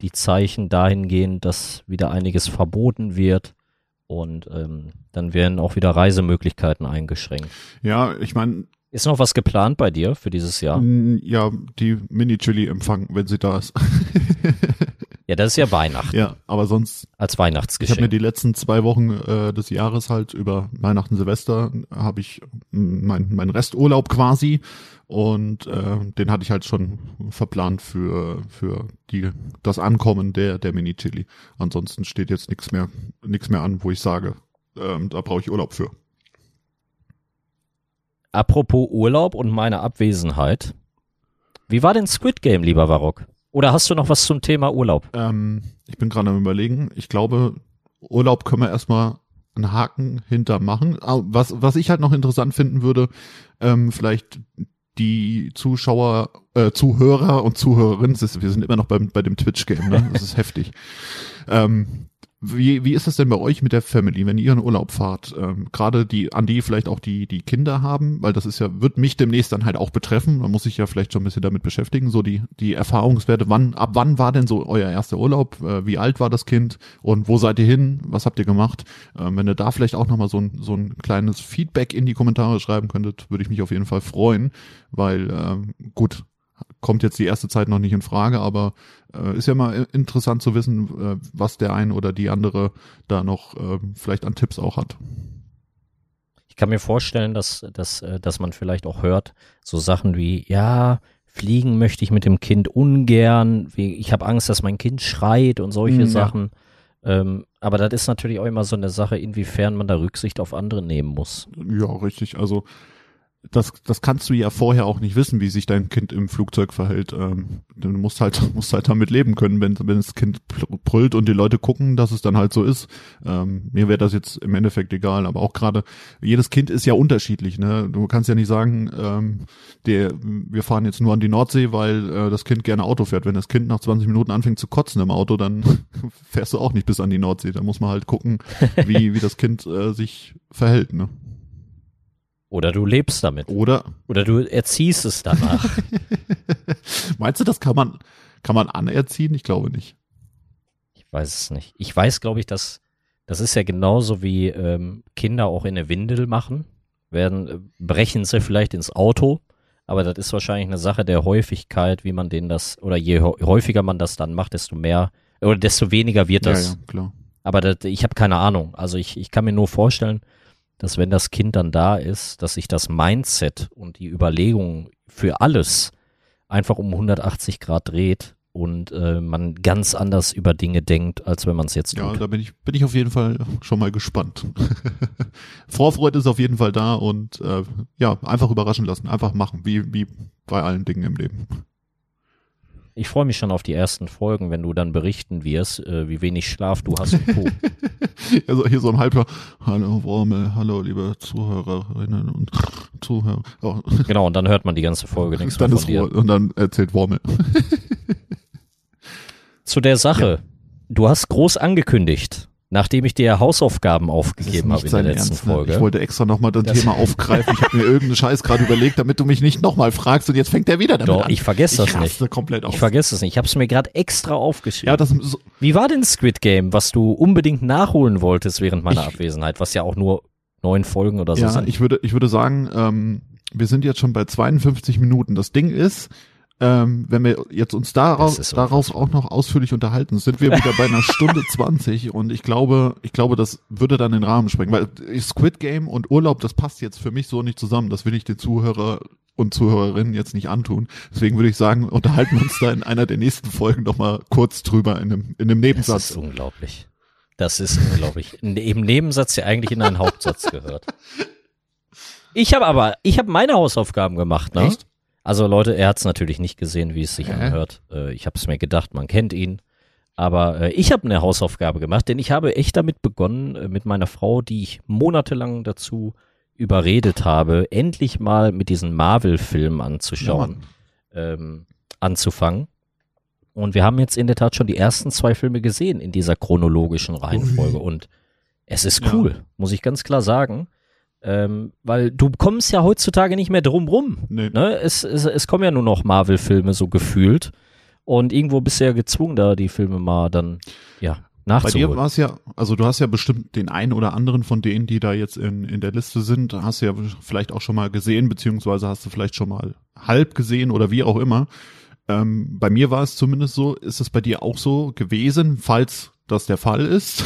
die Zeichen dahin gehen, dass wieder einiges verboten wird und ähm, dann werden auch wieder Reisemöglichkeiten eingeschränkt. Ja, ich meine, Ist noch was geplant bei dir für dieses Jahr? ja. die Mini-Chili empfangen, wenn sie da ist. Ja, das ist ja Weihnachten ja, aber sonst als Ich habe mir Weihnachtsgeschenk. die letzten zwei Wochen äh, des Jahres halt über Weihnachten, Silvester habe ich mein, mein Resturlaub quasi und äh, den hatte ich halt schon verplant für für die das Ankommen der der Mini Chili. Ansonsten steht jetzt nichts mehr nichts mehr an, wo ich sage, ähm, da brauche ich Urlaub für. Apropos Urlaub und meine Abwesenheit. Wie war denn Squid Game, lieber Barock? Oder hast du noch was zum Thema Urlaub? Ähm, ich bin gerade am überlegen. Ich glaube, Urlaub können wir erstmal einen Haken hinter machen. Ah, Was, was ich halt noch interessant finden würde, ähm, vielleicht die Zuschauer, äh, Zuhörer und Zuhörerinnen, wir sind immer noch beim, bei dem Twitch-Game, ne? Das ist heftig. Ähm, wie, wie ist es denn bei euch mit der Family, wenn ihr in Urlaub fahrt? Ähm, Gerade die, an die vielleicht auch die, die Kinder haben, weil das ist ja, wird mich demnächst dann halt auch betreffen. Man muss sich ja vielleicht schon ein bisschen damit beschäftigen. So die, die Erfahrungswerte, wann, ab wann war denn so euer erster Urlaub? Äh, wie alt war das Kind? Und wo seid ihr hin? Was habt ihr gemacht? Ähm, wenn ihr da vielleicht auch nochmal so ein, so ein kleines Feedback in die Kommentare schreiben könntet, würde ich mich auf jeden Fall freuen, weil, ähm, gut, kommt jetzt die erste Zeit noch nicht in Frage, aber äh, ist ja mal interessant zu wissen, äh, was der ein oder die andere da noch äh, vielleicht an Tipps auch hat. Ich kann mir vorstellen, dass, dass, äh, dass man vielleicht auch hört, so Sachen wie, ja, fliegen möchte ich mit dem Kind ungern, ich habe Angst, dass mein Kind schreit und solche ja. Sachen. Ähm, aber das ist natürlich auch immer so eine Sache, inwiefern man da Rücksicht auf andere nehmen muss. Ja, richtig. Also das, das kannst du ja vorher auch nicht wissen, wie sich dein Kind im Flugzeug verhält. Ähm, du musst halt, musst halt damit leben können, wenn, wenn das Kind brüllt und die Leute gucken, dass es dann halt so ist. Ähm, mir wäre das jetzt im Endeffekt egal, aber auch gerade, jedes Kind ist ja unterschiedlich, ne? Du kannst ja nicht sagen, ähm, der, wir fahren jetzt nur an die Nordsee, weil äh, das Kind gerne Auto fährt. Wenn das Kind nach 20 Minuten anfängt zu kotzen im Auto, dann fährst du auch nicht bis an die Nordsee. Da muss man halt gucken, wie, wie das Kind äh, sich verhält, ne? Oder du lebst damit. Oder Oder du erziehst es danach. Meinst du, das kann man, kann man anerziehen? Ich glaube nicht. Ich weiß es nicht. Ich weiß, glaube ich, dass das ist ja genauso wie ähm, Kinder auch in eine Windel machen. Werden, äh, brechen sie vielleicht ins Auto, aber das ist wahrscheinlich eine Sache der Häufigkeit, wie man denen das, oder je hä- häufiger man das dann macht, desto mehr, oder desto weniger wird das. Ja, ja, klar. Aber das, ich habe keine Ahnung. Also ich, ich kann mir nur vorstellen, dass wenn das Kind dann da ist, dass sich das Mindset und die Überlegung für alles einfach um 180 Grad dreht und äh, man ganz anders über Dinge denkt, als wenn man es jetzt Ja, tut. da bin ich, bin ich auf jeden Fall schon mal gespannt. Vorfreude ist auf jeden Fall da und äh, ja, einfach überraschen lassen, einfach machen, wie, wie bei allen Dingen im Leben. Ich freue mich schon auf die ersten Folgen, wenn du dann berichten wirst, äh, wie wenig Schlaf du hast. Also hier so ein halber, hallo Wormel, hallo liebe Zuhörerinnen und Zuhörer. Oh, genau, und dann hört man die ganze Folge nichts mehr dann von ist dir. Und dann erzählt Wormel. Zu der Sache. Du hast groß angekündigt, nachdem ich dir Hausaufgaben aufgegeben habe in der letzten Ernst, ne? Folge. Ich wollte extra nochmal das, Das- Thema aufgreifen. Ich habe mir irgendeinen Scheiß gerade überlegt, damit du mich nicht nochmal fragst und jetzt fängt er wieder damit Doch, an. ich vergesse das ich nicht. raste komplett aus. Ich vergesse es nicht. Ich habe es mir gerade extra aufgeschrieben. ja, das so, Wie war denn Squid Game, was du unbedingt nachholen wolltest während meiner Ich- Abwesenheit, was ja auch nur neun Folgen oder so ja, sind? ich würde, ich würde sagen, ähm, wir sind jetzt schon bei 52 Minuten. Das Ding ist, ähm, wenn wir jetzt uns ist daraus auch noch ausführlich unterhalten, sind wir wieder bei einer Stunde 20 und ich glaube, ich glaube, das würde dann den Rahmen sprengen, weil Squid Game und Urlaub, das passt jetzt für mich so nicht zusammen. Das will ich den Zuhörer und Zuhörerinnen jetzt nicht antun. Deswegen würde ich sagen, unterhalten wir uns da in einer der nächsten Folgen noch mal kurz drüber in einem, in einem Nebensatz. Das ist unglaublich. Das ist unglaublich. Im Nebensatz, der eigentlich in einen Hauptsatz gehört. Ich habe aber, ich habe meine Hausaufgaben gemacht, ne? Echt? Also Leute, er hat es natürlich nicht gesehen, wie es sich anhört. Äh, ich habe es mir gedacht, man kennt ihn. Aber äh, ich habe eine Hausaufgabe gemacht, denn ich habe echt damit begonnen, äh, mit meiner Frau, die ich monatelang dazu überredet habe, endlich mal mit diesen Marvel-Filmen anzuschauen, ähm, anzufangen. Und wir haben jetzt in der Tat schon die ersten zwei Filme gesehen in dieser chronologischen Reihenfolge. Und es ist Ja. cool, muss ich ganz klar sagen. Ähm, weil du kommst ja heutzutage nicht mehr drum rum. Nee. Ne? Es, es, es kommen ja nur noch Marvel-Filme so gefühlt. Und irgendwo bist du ja gezwungen, da die Filme mal dann, ja, Bei dir nachzuholen. war es ja, also du hast ja bestimmt den einen oder anderen von denen, die da jetzt in, in der Liste sind, hast du ja vielleicht auch schon mal gesehen, beziehungsweise hast du vielleicht schon mal halb gesehen oder wie auch immer. Ähm, bei mir war es zumindest so, ist es bei dir auch so gewesen, falls das der Fall ist,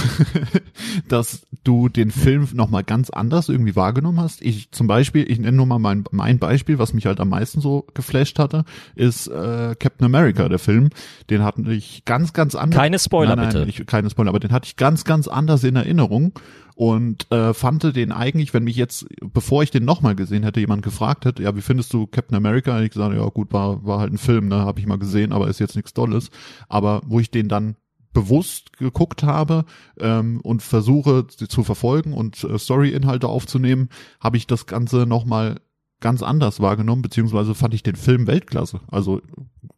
dass du den Film nochmal ganz anders irgendwie wahrgenommen hast. Ich zum Beispiel, ich nenne nur mal mein, mein Beispiel, was mich halt am meisten so geflasht hatte, ist äh, Captain America, der Film. Den hatten ich ganz, ganz anders. Keine Spoiler, nein, nein, bitte. Ich, keine Spoiler, aber den hatte ich ganz, ganz anders in Erinnerung und äh, fand den eigentlich, wenn mich jetzt, bevor ich den nochmal gesehen hätte, jemand gefragt hätte, ja, wie findest du Captain America? Und ich gesagt, ja gut, war, war halt ein Film, ne, habe ich mal gesehen, aber ist jetzt nichts Dolles. Aber wo ich den dann bewusst geguckt habe ähm, und versuche zu verfolgen und äh, Story-Inhalte aufzunehmen, habe ich das Ganze nochmal ganz anders wahrgenommen, beziehungsweise fand ich den Film Weltklasse. Also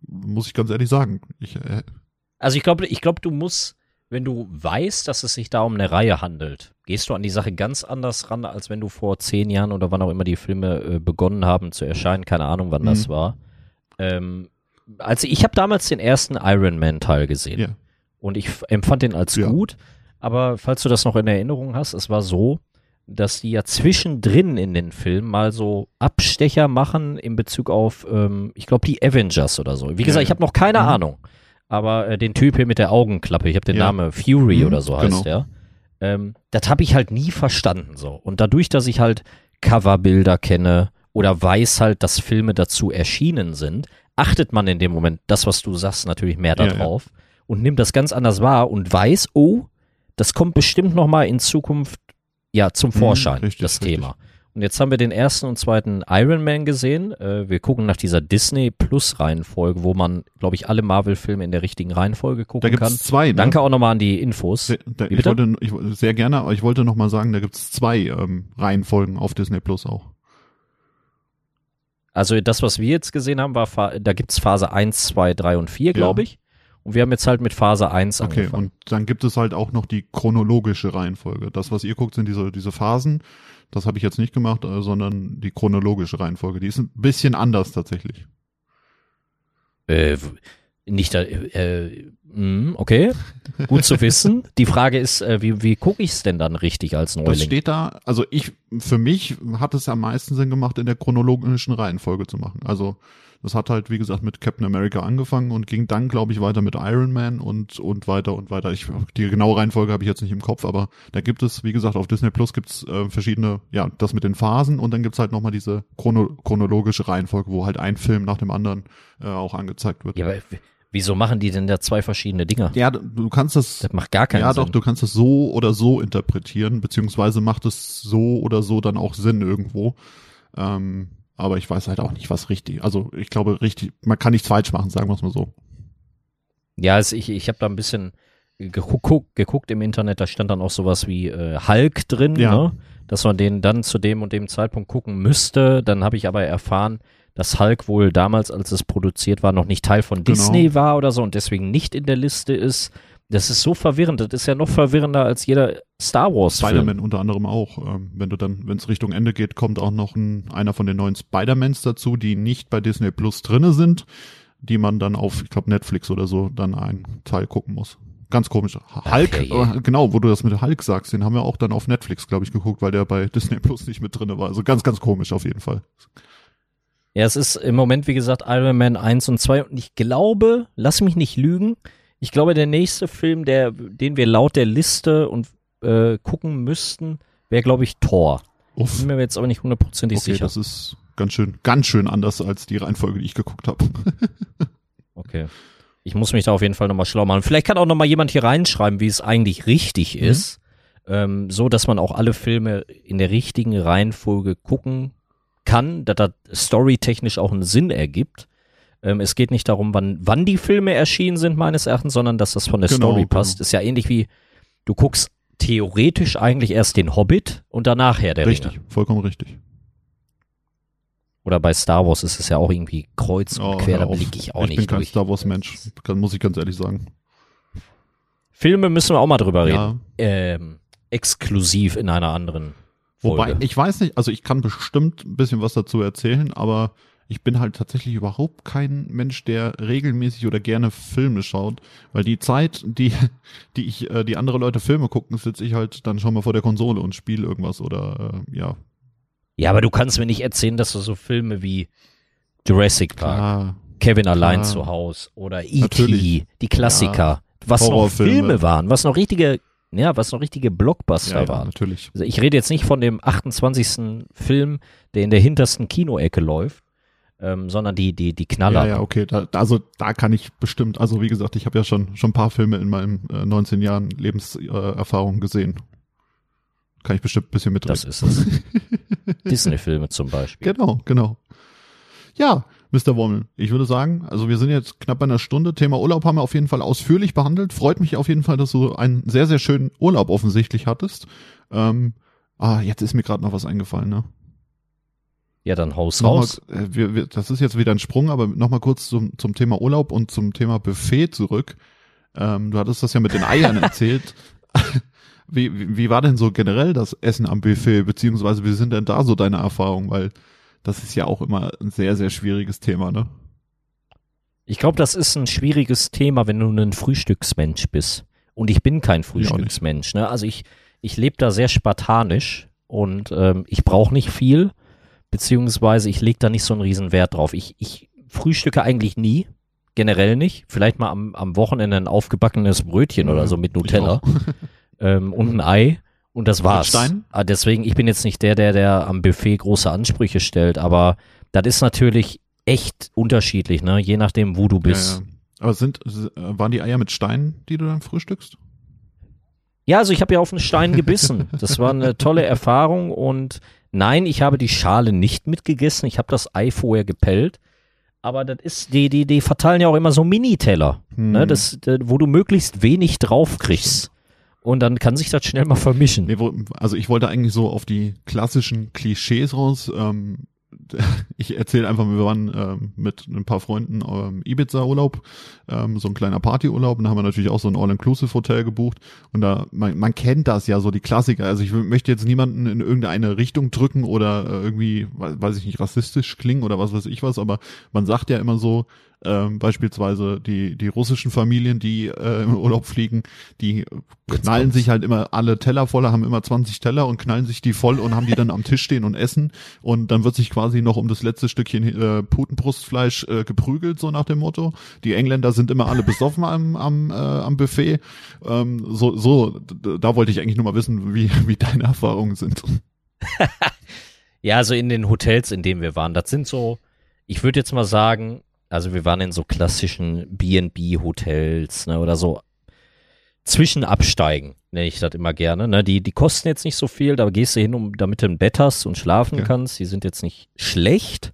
muss ich ganz ehrlich sagen. Ich, äh, Also ich glaube, ich glaube, du musst, wenn du weißt, dass es sich da um eine Reihe handelt, gehst du an die Sache ganz anders ran, als wenn du vor zehn Jahren oder wann auch immer die Filme äh, begonnen haben zu erscheinen, keine Ahnung, wann das Mhm. war. Ähm, also ich habe damals den ersten Iron Man Teil gesehen ja. Und ich empfand den als Ja. gut. Aber falls du das noch in Erinnerung hast, es war so, dass die ja zwischendrin in den Filmen mal so Abstecher machen in Bezug auf, ähm, ich glaube, die Avengers oder so. Wie Ja, gesagt, ich ja. habe noch keine Mhm. Ahnung. Aber äh, den Typ hier mit der Augenklappe, ich habe den Ja. Namen Fury Mhm, oder so heißt genau. der. Ähm, das habe ich halt nie verstanden so. Und dadurch, dass ich halt Coverbilder kenne oder weiß halt, dass Filme dazu erschienen sind, achtet man in dem Moment, das, was du sagst, natürlich mehr Ja, ja. Und nimmt das ganz anders wahr und weiß, oh, das kommt bestimmt noch mal in Zukunft ja zum Vorschein, richtig, das richtig. Thema. Und jetzt haben wir den ersten und zweiten Iron Man gesehen. Äh, wir gucken nach dieser Disney Plus Reihenfolge, wo man, glaube ich, alle Marvel-Filme in der richtigen Reihenfolge Da gucken gibt kann. es zwei. Ne? Danke auch nochmal an die Infos. Sehr, da, Wie ich wollte, ich, sehr gerne, aber ich wollte noch mal sagen, da gibt's zwei ähm, Reihenfolgen auf Disney Plus auch. Also das, was wir jetzt gesehen haben, war, da gibt's Phase 1, 2, 3 und 4, glaube ich. Und wir haben jetzt halt mit Phase 1 Okay, angefangen. und dann gibt es halt auch noch die chronologische Reihenfolge. Das, was ihr guckt, sind diese, diese Phasen. Das habe ich jetzt nicht gemacht, äh, sondern die chronologische Reihenfolge. Die ist ein bisschen anders tatsächlich. Äh, nicht äh, mh, okay, gut zu wissen. Die Frage ist, äh, wie, wie gucke ich es denn dann richtig als Das Neuling? steht da, also ich, für mich hat es am meisten Sinn gemacht, in der chronologischen Reihenfolge zu machen. Also das hat halt, wie gesagt, mit Captain America angefangen und ging dann, glaube ich, weiter mit Iron Man und, und weiter und weiter. Ich, die genaue Reihenfolge habe ich jetzt nicht im Kopf, aber da gibt es, wie gesagt, auf Disney Plus gibt's äh, verschiedene, ja, das mit den Phasen und dann gibt's halt nochmal diese chrono chronologische Reihenfolge, wo halt ein Film nach dem anderen äh, auch angezeigt wird. Ja, aber wieso machen die denn da zwei verschiedene Dinger? Ja, du- kannst das Das macht gar keinen ja, Sinn. doch, du kannst es so oder so interpretieren, beziehungsweise macht es so oder so dann auch Sinn irgendwo. Ähm, aber ich weiß halt auch nicht, was richtig. Also ich glaube, richtig, man kann nichts falsch machen, sagen wir es mal so. Ja, es, ich, ich habe da ein bisschen geguckt, geguckt im Internet, da stand dann auch sowas wie äh, Hulk drin, Ja. ne? dass man den dann zu dem und dem Zeitpunkt gucken müsste. Dann habe ich aber erfahren, dass Hulk wohl damals, als es produziert war, noch nicht Teil von Genau. Disney war oder so und deswegen nicht in der Liste ist. Das ist so verwirrend. Das ist ja noch verwirrender als jeder Star Wars. Spider-Man unter anderem auch. Ähm, wenn du dann, wenn es Richtung Ende geht, kommt auch noch ein, einer von den neuen Spider-Mans dazu, die nicht bei Disney Plus drinne sind, die man dann auf, ich glaube, Netflix oder so dann einen Teil gucken muss. Ganz komisch. Hulk, je. äh, genau, wo du das mit Hulk sagst, den haben wir auch dann auf Netflix, glaube ich, geguckt, weil der bei Disney Plus nicht mit drinne war. Also ganz, ganz komisch auf jeden Fall. Ja, es ist im Moment, wie gesagt, Iron Man 1 und 2 und ich glaube, lass mich nicht lügen, ich glaube, der nächste Film, der, den wir laut der Liste und äh, gucken müssten, wäre, glaube ich, Thor. Uff. Bin mir jetzt aber nicht hundertprozentig Okay, sicher. das ist, ganz schön, ganz schön anders als die Reihenfolge, die ich geguckt habe. Okay. Ich muss mich da auf jeden Fall nochmal schlau machen. Vielleicht kann auch nochmal jemand hier reinschreiben, wie es eigentlich richtig Mhm. ist. Ähm, so, dass man auch alle Filme in der richtigen Reihenfolge gucken kann, dass das storytechnisch auch einen Sinn ergibt. Ähm, es geht nicht darum, wann, wann die Filme erschienen sind, meines Erachtens, sondern dass das von der Genau, Story passt. genau. Ist ja ähnlich wie, du guckst theoretisch eigentlich erst den Hobbit und danach Herr der richtig, Ringe. vollkommen richtig. Oder bei Star Wars ist es ja auch irgendwie kreuz und Oh, quer, da hör auf. blick ich auch ich nicht bin kein durch. Star Wars Mensch, kann- muss ich ganz ehrlich sagen. Filme müssen wir auch mal drüber reden. Ja, ähm, exklusiv in einer anderen wobei, ich weiß nicht, also ich kann bestimmt ein bisschen was dazu erzählen, aber ich bin halt tatsächlich überhaupt kein Mensch, der regelmäßig oder gerne Filme schaut, weil die Zeit, die, die ich, äh, die andere Leute Filme gucken, sitze ich halt dann schon mal vor der Konsole und spiele irgendwas oder äh, ja, ja, aber du kannst mir nicht erzählen, dass du so Filme wie Jurassic Park, klar, Kevin allein klar. zu Hause oder E.T., die Klassiker, was noch. Filme waren, was noch richtige, ja, was noch richtige Blockbuster ja, ja, waren. natürlich. Also ich rede jetzt nicht von dem 28. Film, der in der hintersten Kinoecke läuft, ähm, sondern die, die, die Knaller. Ja, ja, okay. Da, also da kann ich bestimmt, also wie gesagt, ich habe ja schon schon ein paar Filme in meinem äh, 19 Jahren Lebenserfahrung äh, gesehen. Kann ich bestimmt ein bisschen mitreden. Das ist es. Disney-Filme zum Beispiel. Genau, genau. Ja, Mr. Wommel, ich würde sagen, also wir sind jetzt knapp bei einer Stunde. Thema Urlaub haben wir auf jeden Fall ausführlich behandelt. Freut mich auf jeden Fall, dass du einen sehr, sehr schönen Urlaub offensichtlich hattest. Ähm, ah, jetzt ist mir gerade noch was eingefallen, ne? Ja, dann haus Nochmal, raus. äh, wir, wir, das ist jetzt wieder ein Sprung, aber nochmal kurz zum, zum Thema Urlaub und zum Thema Buffet zurück. Ähm, du hattest das ja mit den Eiern erzählt. Wie, wie, wie war denn so generell das Essen am Buffet, beziehungsweise wie sind denn da so deine Erfahrungen? Weil das ist ja auch immer ein sehr, sehr schwieriges Thema, ne? Ich glaube, das ist ein schwieriges Thema, wenn du ein Frühstücksmensch bist. Und ich bin kein. Frühstücksmensch. Ne? Also ich, ich lebe da sehr spartanisch und ähm, ich brauche nicht viel, beziehungsweise ich lege da nicht so einen riesen Wert drauf. Ich, ich frühstücke eigentlich nie, generell nicht. Vielleicht mal am, am Wochenende ein aufgebackenes Brötchen oder so mit Nutella ähm, und ein Ei. Und das war's. Stein? Ah, Deswegen, ich bin jetzt nicht der, der, der am Buffet große Ansprüche stellt, aber das ist natürlich echt unterschiedlich, ne? Je nachdem, wo du bist. Ja, ja. Aber sind, äh, waren die Eier mit Steinen, die du dann frühstückst? Ja, also ich habe ja auf einen Stein gebissen. Das war eine tolle Erfahrung und nein, ich habe die Schale nicht mitgegessen. Ich habe das Ei vorher gepellt. Aber das ist, die, die, die verteilen ja auch immer so Mini-Teller, ne, Hm. das, äh, wo du möglichst wenig drauf kriegst. Und dann kann sich das schnell mal vermischen. Nee, also ich wollte eigentlich so auf die klassischen Klischees raus. Ähm, ich erzähle einfach, wir waren ähm, mit ein paar Freunden ähm, Ibiza-Urlaub, ähm, so ein kleiner Partyurlaub und da haben wir natürlich auch so ein All-Inclusive-Hotel gebucht und da, man, man kennt das ja so, die Klassiker. Also ich möchte jetzt niemanden in irgendeine Richtung drücken oder äh, irgendwie, we- weiß ich nicht, rassistisch klingen oder was weiß ich was, aber man sagt ja immer so, ähm, beispielsweise die, die russischen Familien, die äh, im Urlaub fliegen, die knallen kommt's. sich halt immer alle Teller voller, haben immer 20 Teller und knallen sich die voll und haben die dann am Tisch stehen und essen und dann wird sich quasi noch um das letzte Stückchen äh, Putenbrustfleisch äh, geprügelt, so nach dem Motto. Die Engländer sind immer alle besoffen am, am, äh, am Buffet. Ähm, so, so, da wollte ich eigentlich nur mal wissen, wie, wie deine Erfahrungen sind. Ja, also in den Hotels, in denen wir waren, das sind so, ich würde jetzt mal sagen, also wir waren in so klassischen B&B-Hotels, ne, oder so Zwischenabsteigen, nenne ich das immer gerne, ne, die, die kosten jetzt nicht so viel, da gehst du hin, um, damit du ein Bett hast und schlafen Ja. kannst, die sind jetzt nicht schlecht,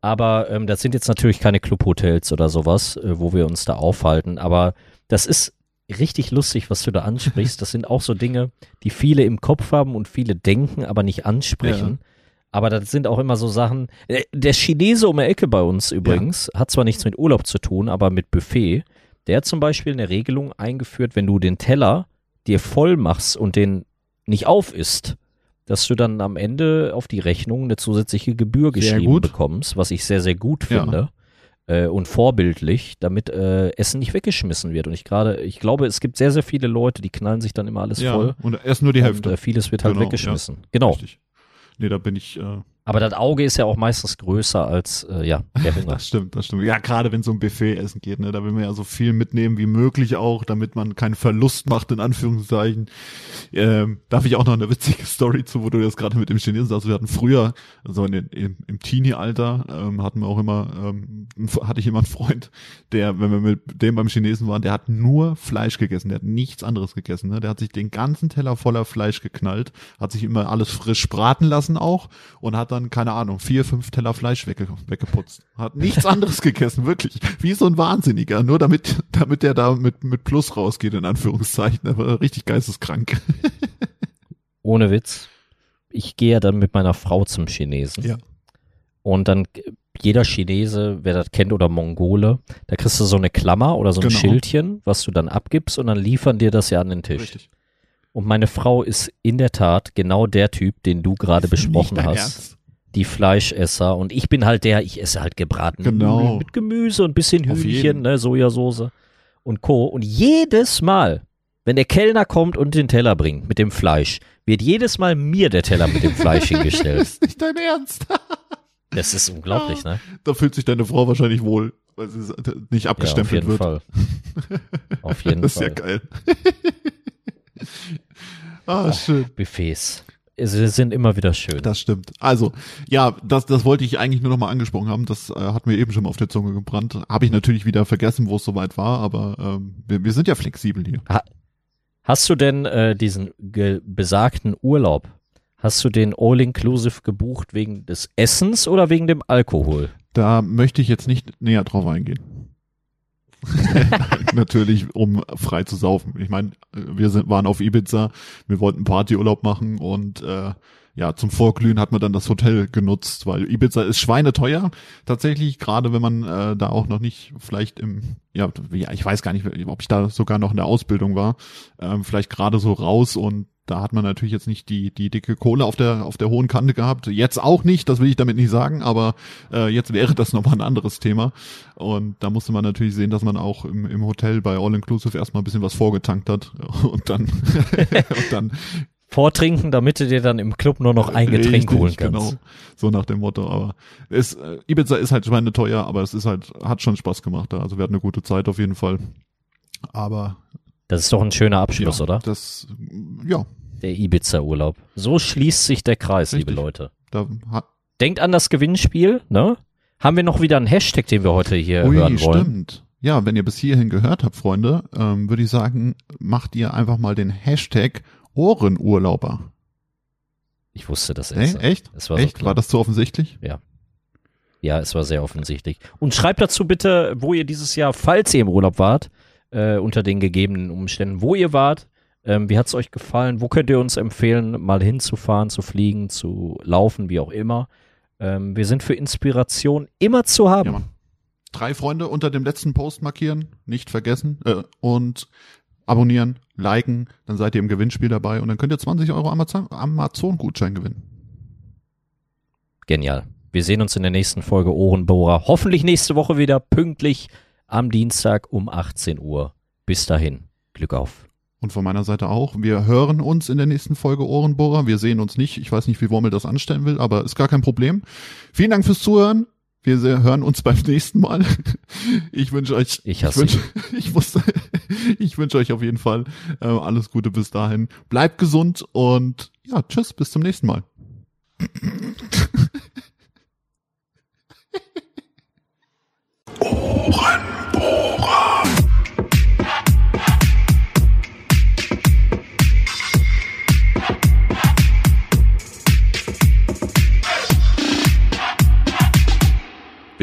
aber ähm, das sind jetzt natürlich keine Clubhotels oder sowas, äh, wo wir uns da aufhalten, aber das ist richtig lustig, was du da ansprichst, das sind auch so Dinge, die viele im Kopf haben und viele denken, aber nicht ansprechen. Aber das sind auch immer so Sachen. Äh, Der Chinese um die Ecke bei uns übrigens hat zwar nichts mit Urlaub zu tun, aber mit Buffet. Der hat zum Beispiel eine Regelung eingeführt, wenn du den Teller dir voll machst und den nicht auf isst, dass du dann am Ende auf die Rechnung eine zusätzliche Gebühr geschrieben bekommst, was ich sehr, sehr gut Ja. finde. Äh, und vorbildlich, damit äh, Essen nicht weggeschmissen wird. Und ich gerade, ich glaube, es gibt sehr, sehr viele Leute, die knallen sich dann immer alles voll. und erst nur die Hälfte. Und, äh, vieles wird halt Genau, weggeschmissen. Genau. Richtig. Nee, da bin ich, äh, Aber das Auge ist ja auch meistens größer als äh, ja, der Hunger. Das stimmt, das stimmt. Ja, gerade wenn es um Buffet-Essen geht, ne, da will man ja so viel mitnehmen wie möglich auch, damit man keinen Verlust macht, in Anführungszeichen. Ähm, darf ich auch noch eine witzige Story zu, wo du das gerade mit dem Chinesen sagst. Wir hatten früher, so in den, im, im Teenie-Alter, ähm, hatten wir auch immer, ähm, hatte ich immer einen Freund, der, wenn wir mit dem beim Chinesen waren, der hat nur Fleisch gegessen, der hat nichts anderes gegessen. Ne? Der hat sich den ganzen Teller voller Fleisch geknallt, hat sich immer alles frisch braten lassen auch und hat dann, keine Ahnung, vier, fünf Teller Fleisch wegge weggeputzt. Hat nichts anderes gegessen, wirklich. Wie so ein Wahnsinniger, nur damit, damit der da mit, mit Plus rausgeht, in Anführungszeichen. Er war richtig geisteskrank. Ohne Witz. Ich gehe ja dann mit meiner Frau zum Chinesen. Ja. Und dann jeder Chinese, wer das kennt oder Mongole, da kriegst du so eine Klammer oder so ein Genau. Schildchen, was du dann abgibst und dann liefern dir das ja an den Tisch. Richtig. Und meine Frau ist in der Tat genau der Typ, den du gerade besprochen hast. Ernst. Die Fleischesser. Und ich bin halt der, ich esse halt gebratene Genau. Mit Gemüse und bisschen Hühnchen, ne, Sojasauce und Co. Und jedes Mal, wenn der Kellner kommt und den Teller bringt mit dem Fleisch, wird jedes Mal mir der Teller mit dem Fleisch hingestellt. ist nicht dein Ernst. Das ist unglaublich, ne? da fühlt sich deine Frau wahrscheinlich wohl, weil sie nicht Ja, auf abgestempelt jeden wird. Fall. Auf jeden Das ist ja Fall. geil. ah, schön. Buffets. Sie sind immer wieder schön. Das stimmt. Also, ja, das, das wollte ich eigentlich nur noch mal angesprochen haben. Das äh, hat mir eben schon mal auf der Zunge gebrannt. Habe ich natürlich wieder vergessen, wo es soweit war, aber ähm, wir, wir sind ja flexibel hier. Hast du denn äh, diesen besagten Urlaub, hast du den All-Inclusive gebucht wegen des Essens oder wegen dem Alkohol? Da möchte ich jetzt nicht näher drauf eingehen. Natürlich, um frei zu saufen. Ich meine, wir sind, waren auf Ibiza, wir wollten Partyurlaub machen und äh, ja, zum Vorglühen hat man dann das Hotel genutzt, weil Ibiza ist schweineteuer. Tatsächlich, gerade wenn man äh, da auch noch nicht vielleicht im, ja, ich weiß gar nicht, ob ich da sogar noch in der Ausbildung war, ähm, vielleicht gerade so raus und da hat man natürlich jetzt nicht die, die dicke Kohle auf der, auf der hohen Kante gehabt. Jetzt auch nicht, das will ich damit nicht sagen, aber äh, jetzt wäre das nochmal ein anderes Thema. Und da musste man natürlich sehen, dass man auch im, im Hotel bei All Inclusive erstmal ein bisschen was vorgetankt hat und dann, und dann Vortrinken, damit du dir dann im Club nur noch ein Getränk Richtig, holen kannst. Genau, so nach dem Motto. Aber es, äh, Ibiza ist halt schweineteuer, aber es ist halt, hat schon Spaß gemacht da. Also wir hatten eine gute Zeit auf jeden Fall. Aber Das ist doch ein schöner Abschluss, ja, oder? Das, ja, Der Ibiza-Urlaub. So schließt sich der Kreis, liebe Richtig. Leute. da Denkt an das Gewinnspiel, ne? Haben wir noch wieder einen Hashtag, den wir heute hier ui, hören wollen? stimmt. Ja, wenn ihr bis hierhin gehört habt, Freunde, ähm, würde ich sagen, macht ihr einfach mal den Hashtag Ohrenurlauber. Ich wusste das Hey, erst. echt? Es war so Echt? klar. War das zu offensichtlich? Ja, es war sehr offensichtlich. Und schreibt dazu bitte, wo ihr dieses Jahr, falls ihr im Urlaub wart, äh, unter den gegebenen Umständen, wo ihr wart. Ähm, wie hat es euch gefallen? Wo könnt ihr uns empfehlen, mal hinzufahren, zu fliegen, zu laufen, wie auch immer? Ähm, wir sind für Inspiration immer zu haben. Ja, Mann. Drei Freunde unter dem letzten Post markieren, nicht vergessen, äh, und abonnieren, liken, dann seid ihr im Gewinnspiel dabei und dann könnt ihr 20 Euro Amazon- Amazon-Gutschein gewinnen. Genial. Wir sehen uns in der nächsten Folge Ohrenbohrer. Hoffentlich nächste Woche wieder pünktlich am Dienstag um 18 Uhr. Bis dahin. Glück auf. Und von meiner Seite auch. Wir hören uns in der nächsten Folge Ohrenbohrer. Wir sehen uns nicht. Ich weiß nicht, wie Wormel das anstellen will, aber ist gar kein Problem. Vielen Dank fürs Zuhören. Wir hören uns beim nächsten Mal. Ich wünsche euch, Ich hasse wünsche, ich muss, ich wünsche euch auf jeden Fall äh, alles Gute bis dahin. Bleibt gesund und ja, tschüss, bis zum nächsten Mal.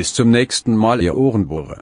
Bis zum nächsten Mal, ihr Ohrenbohrer.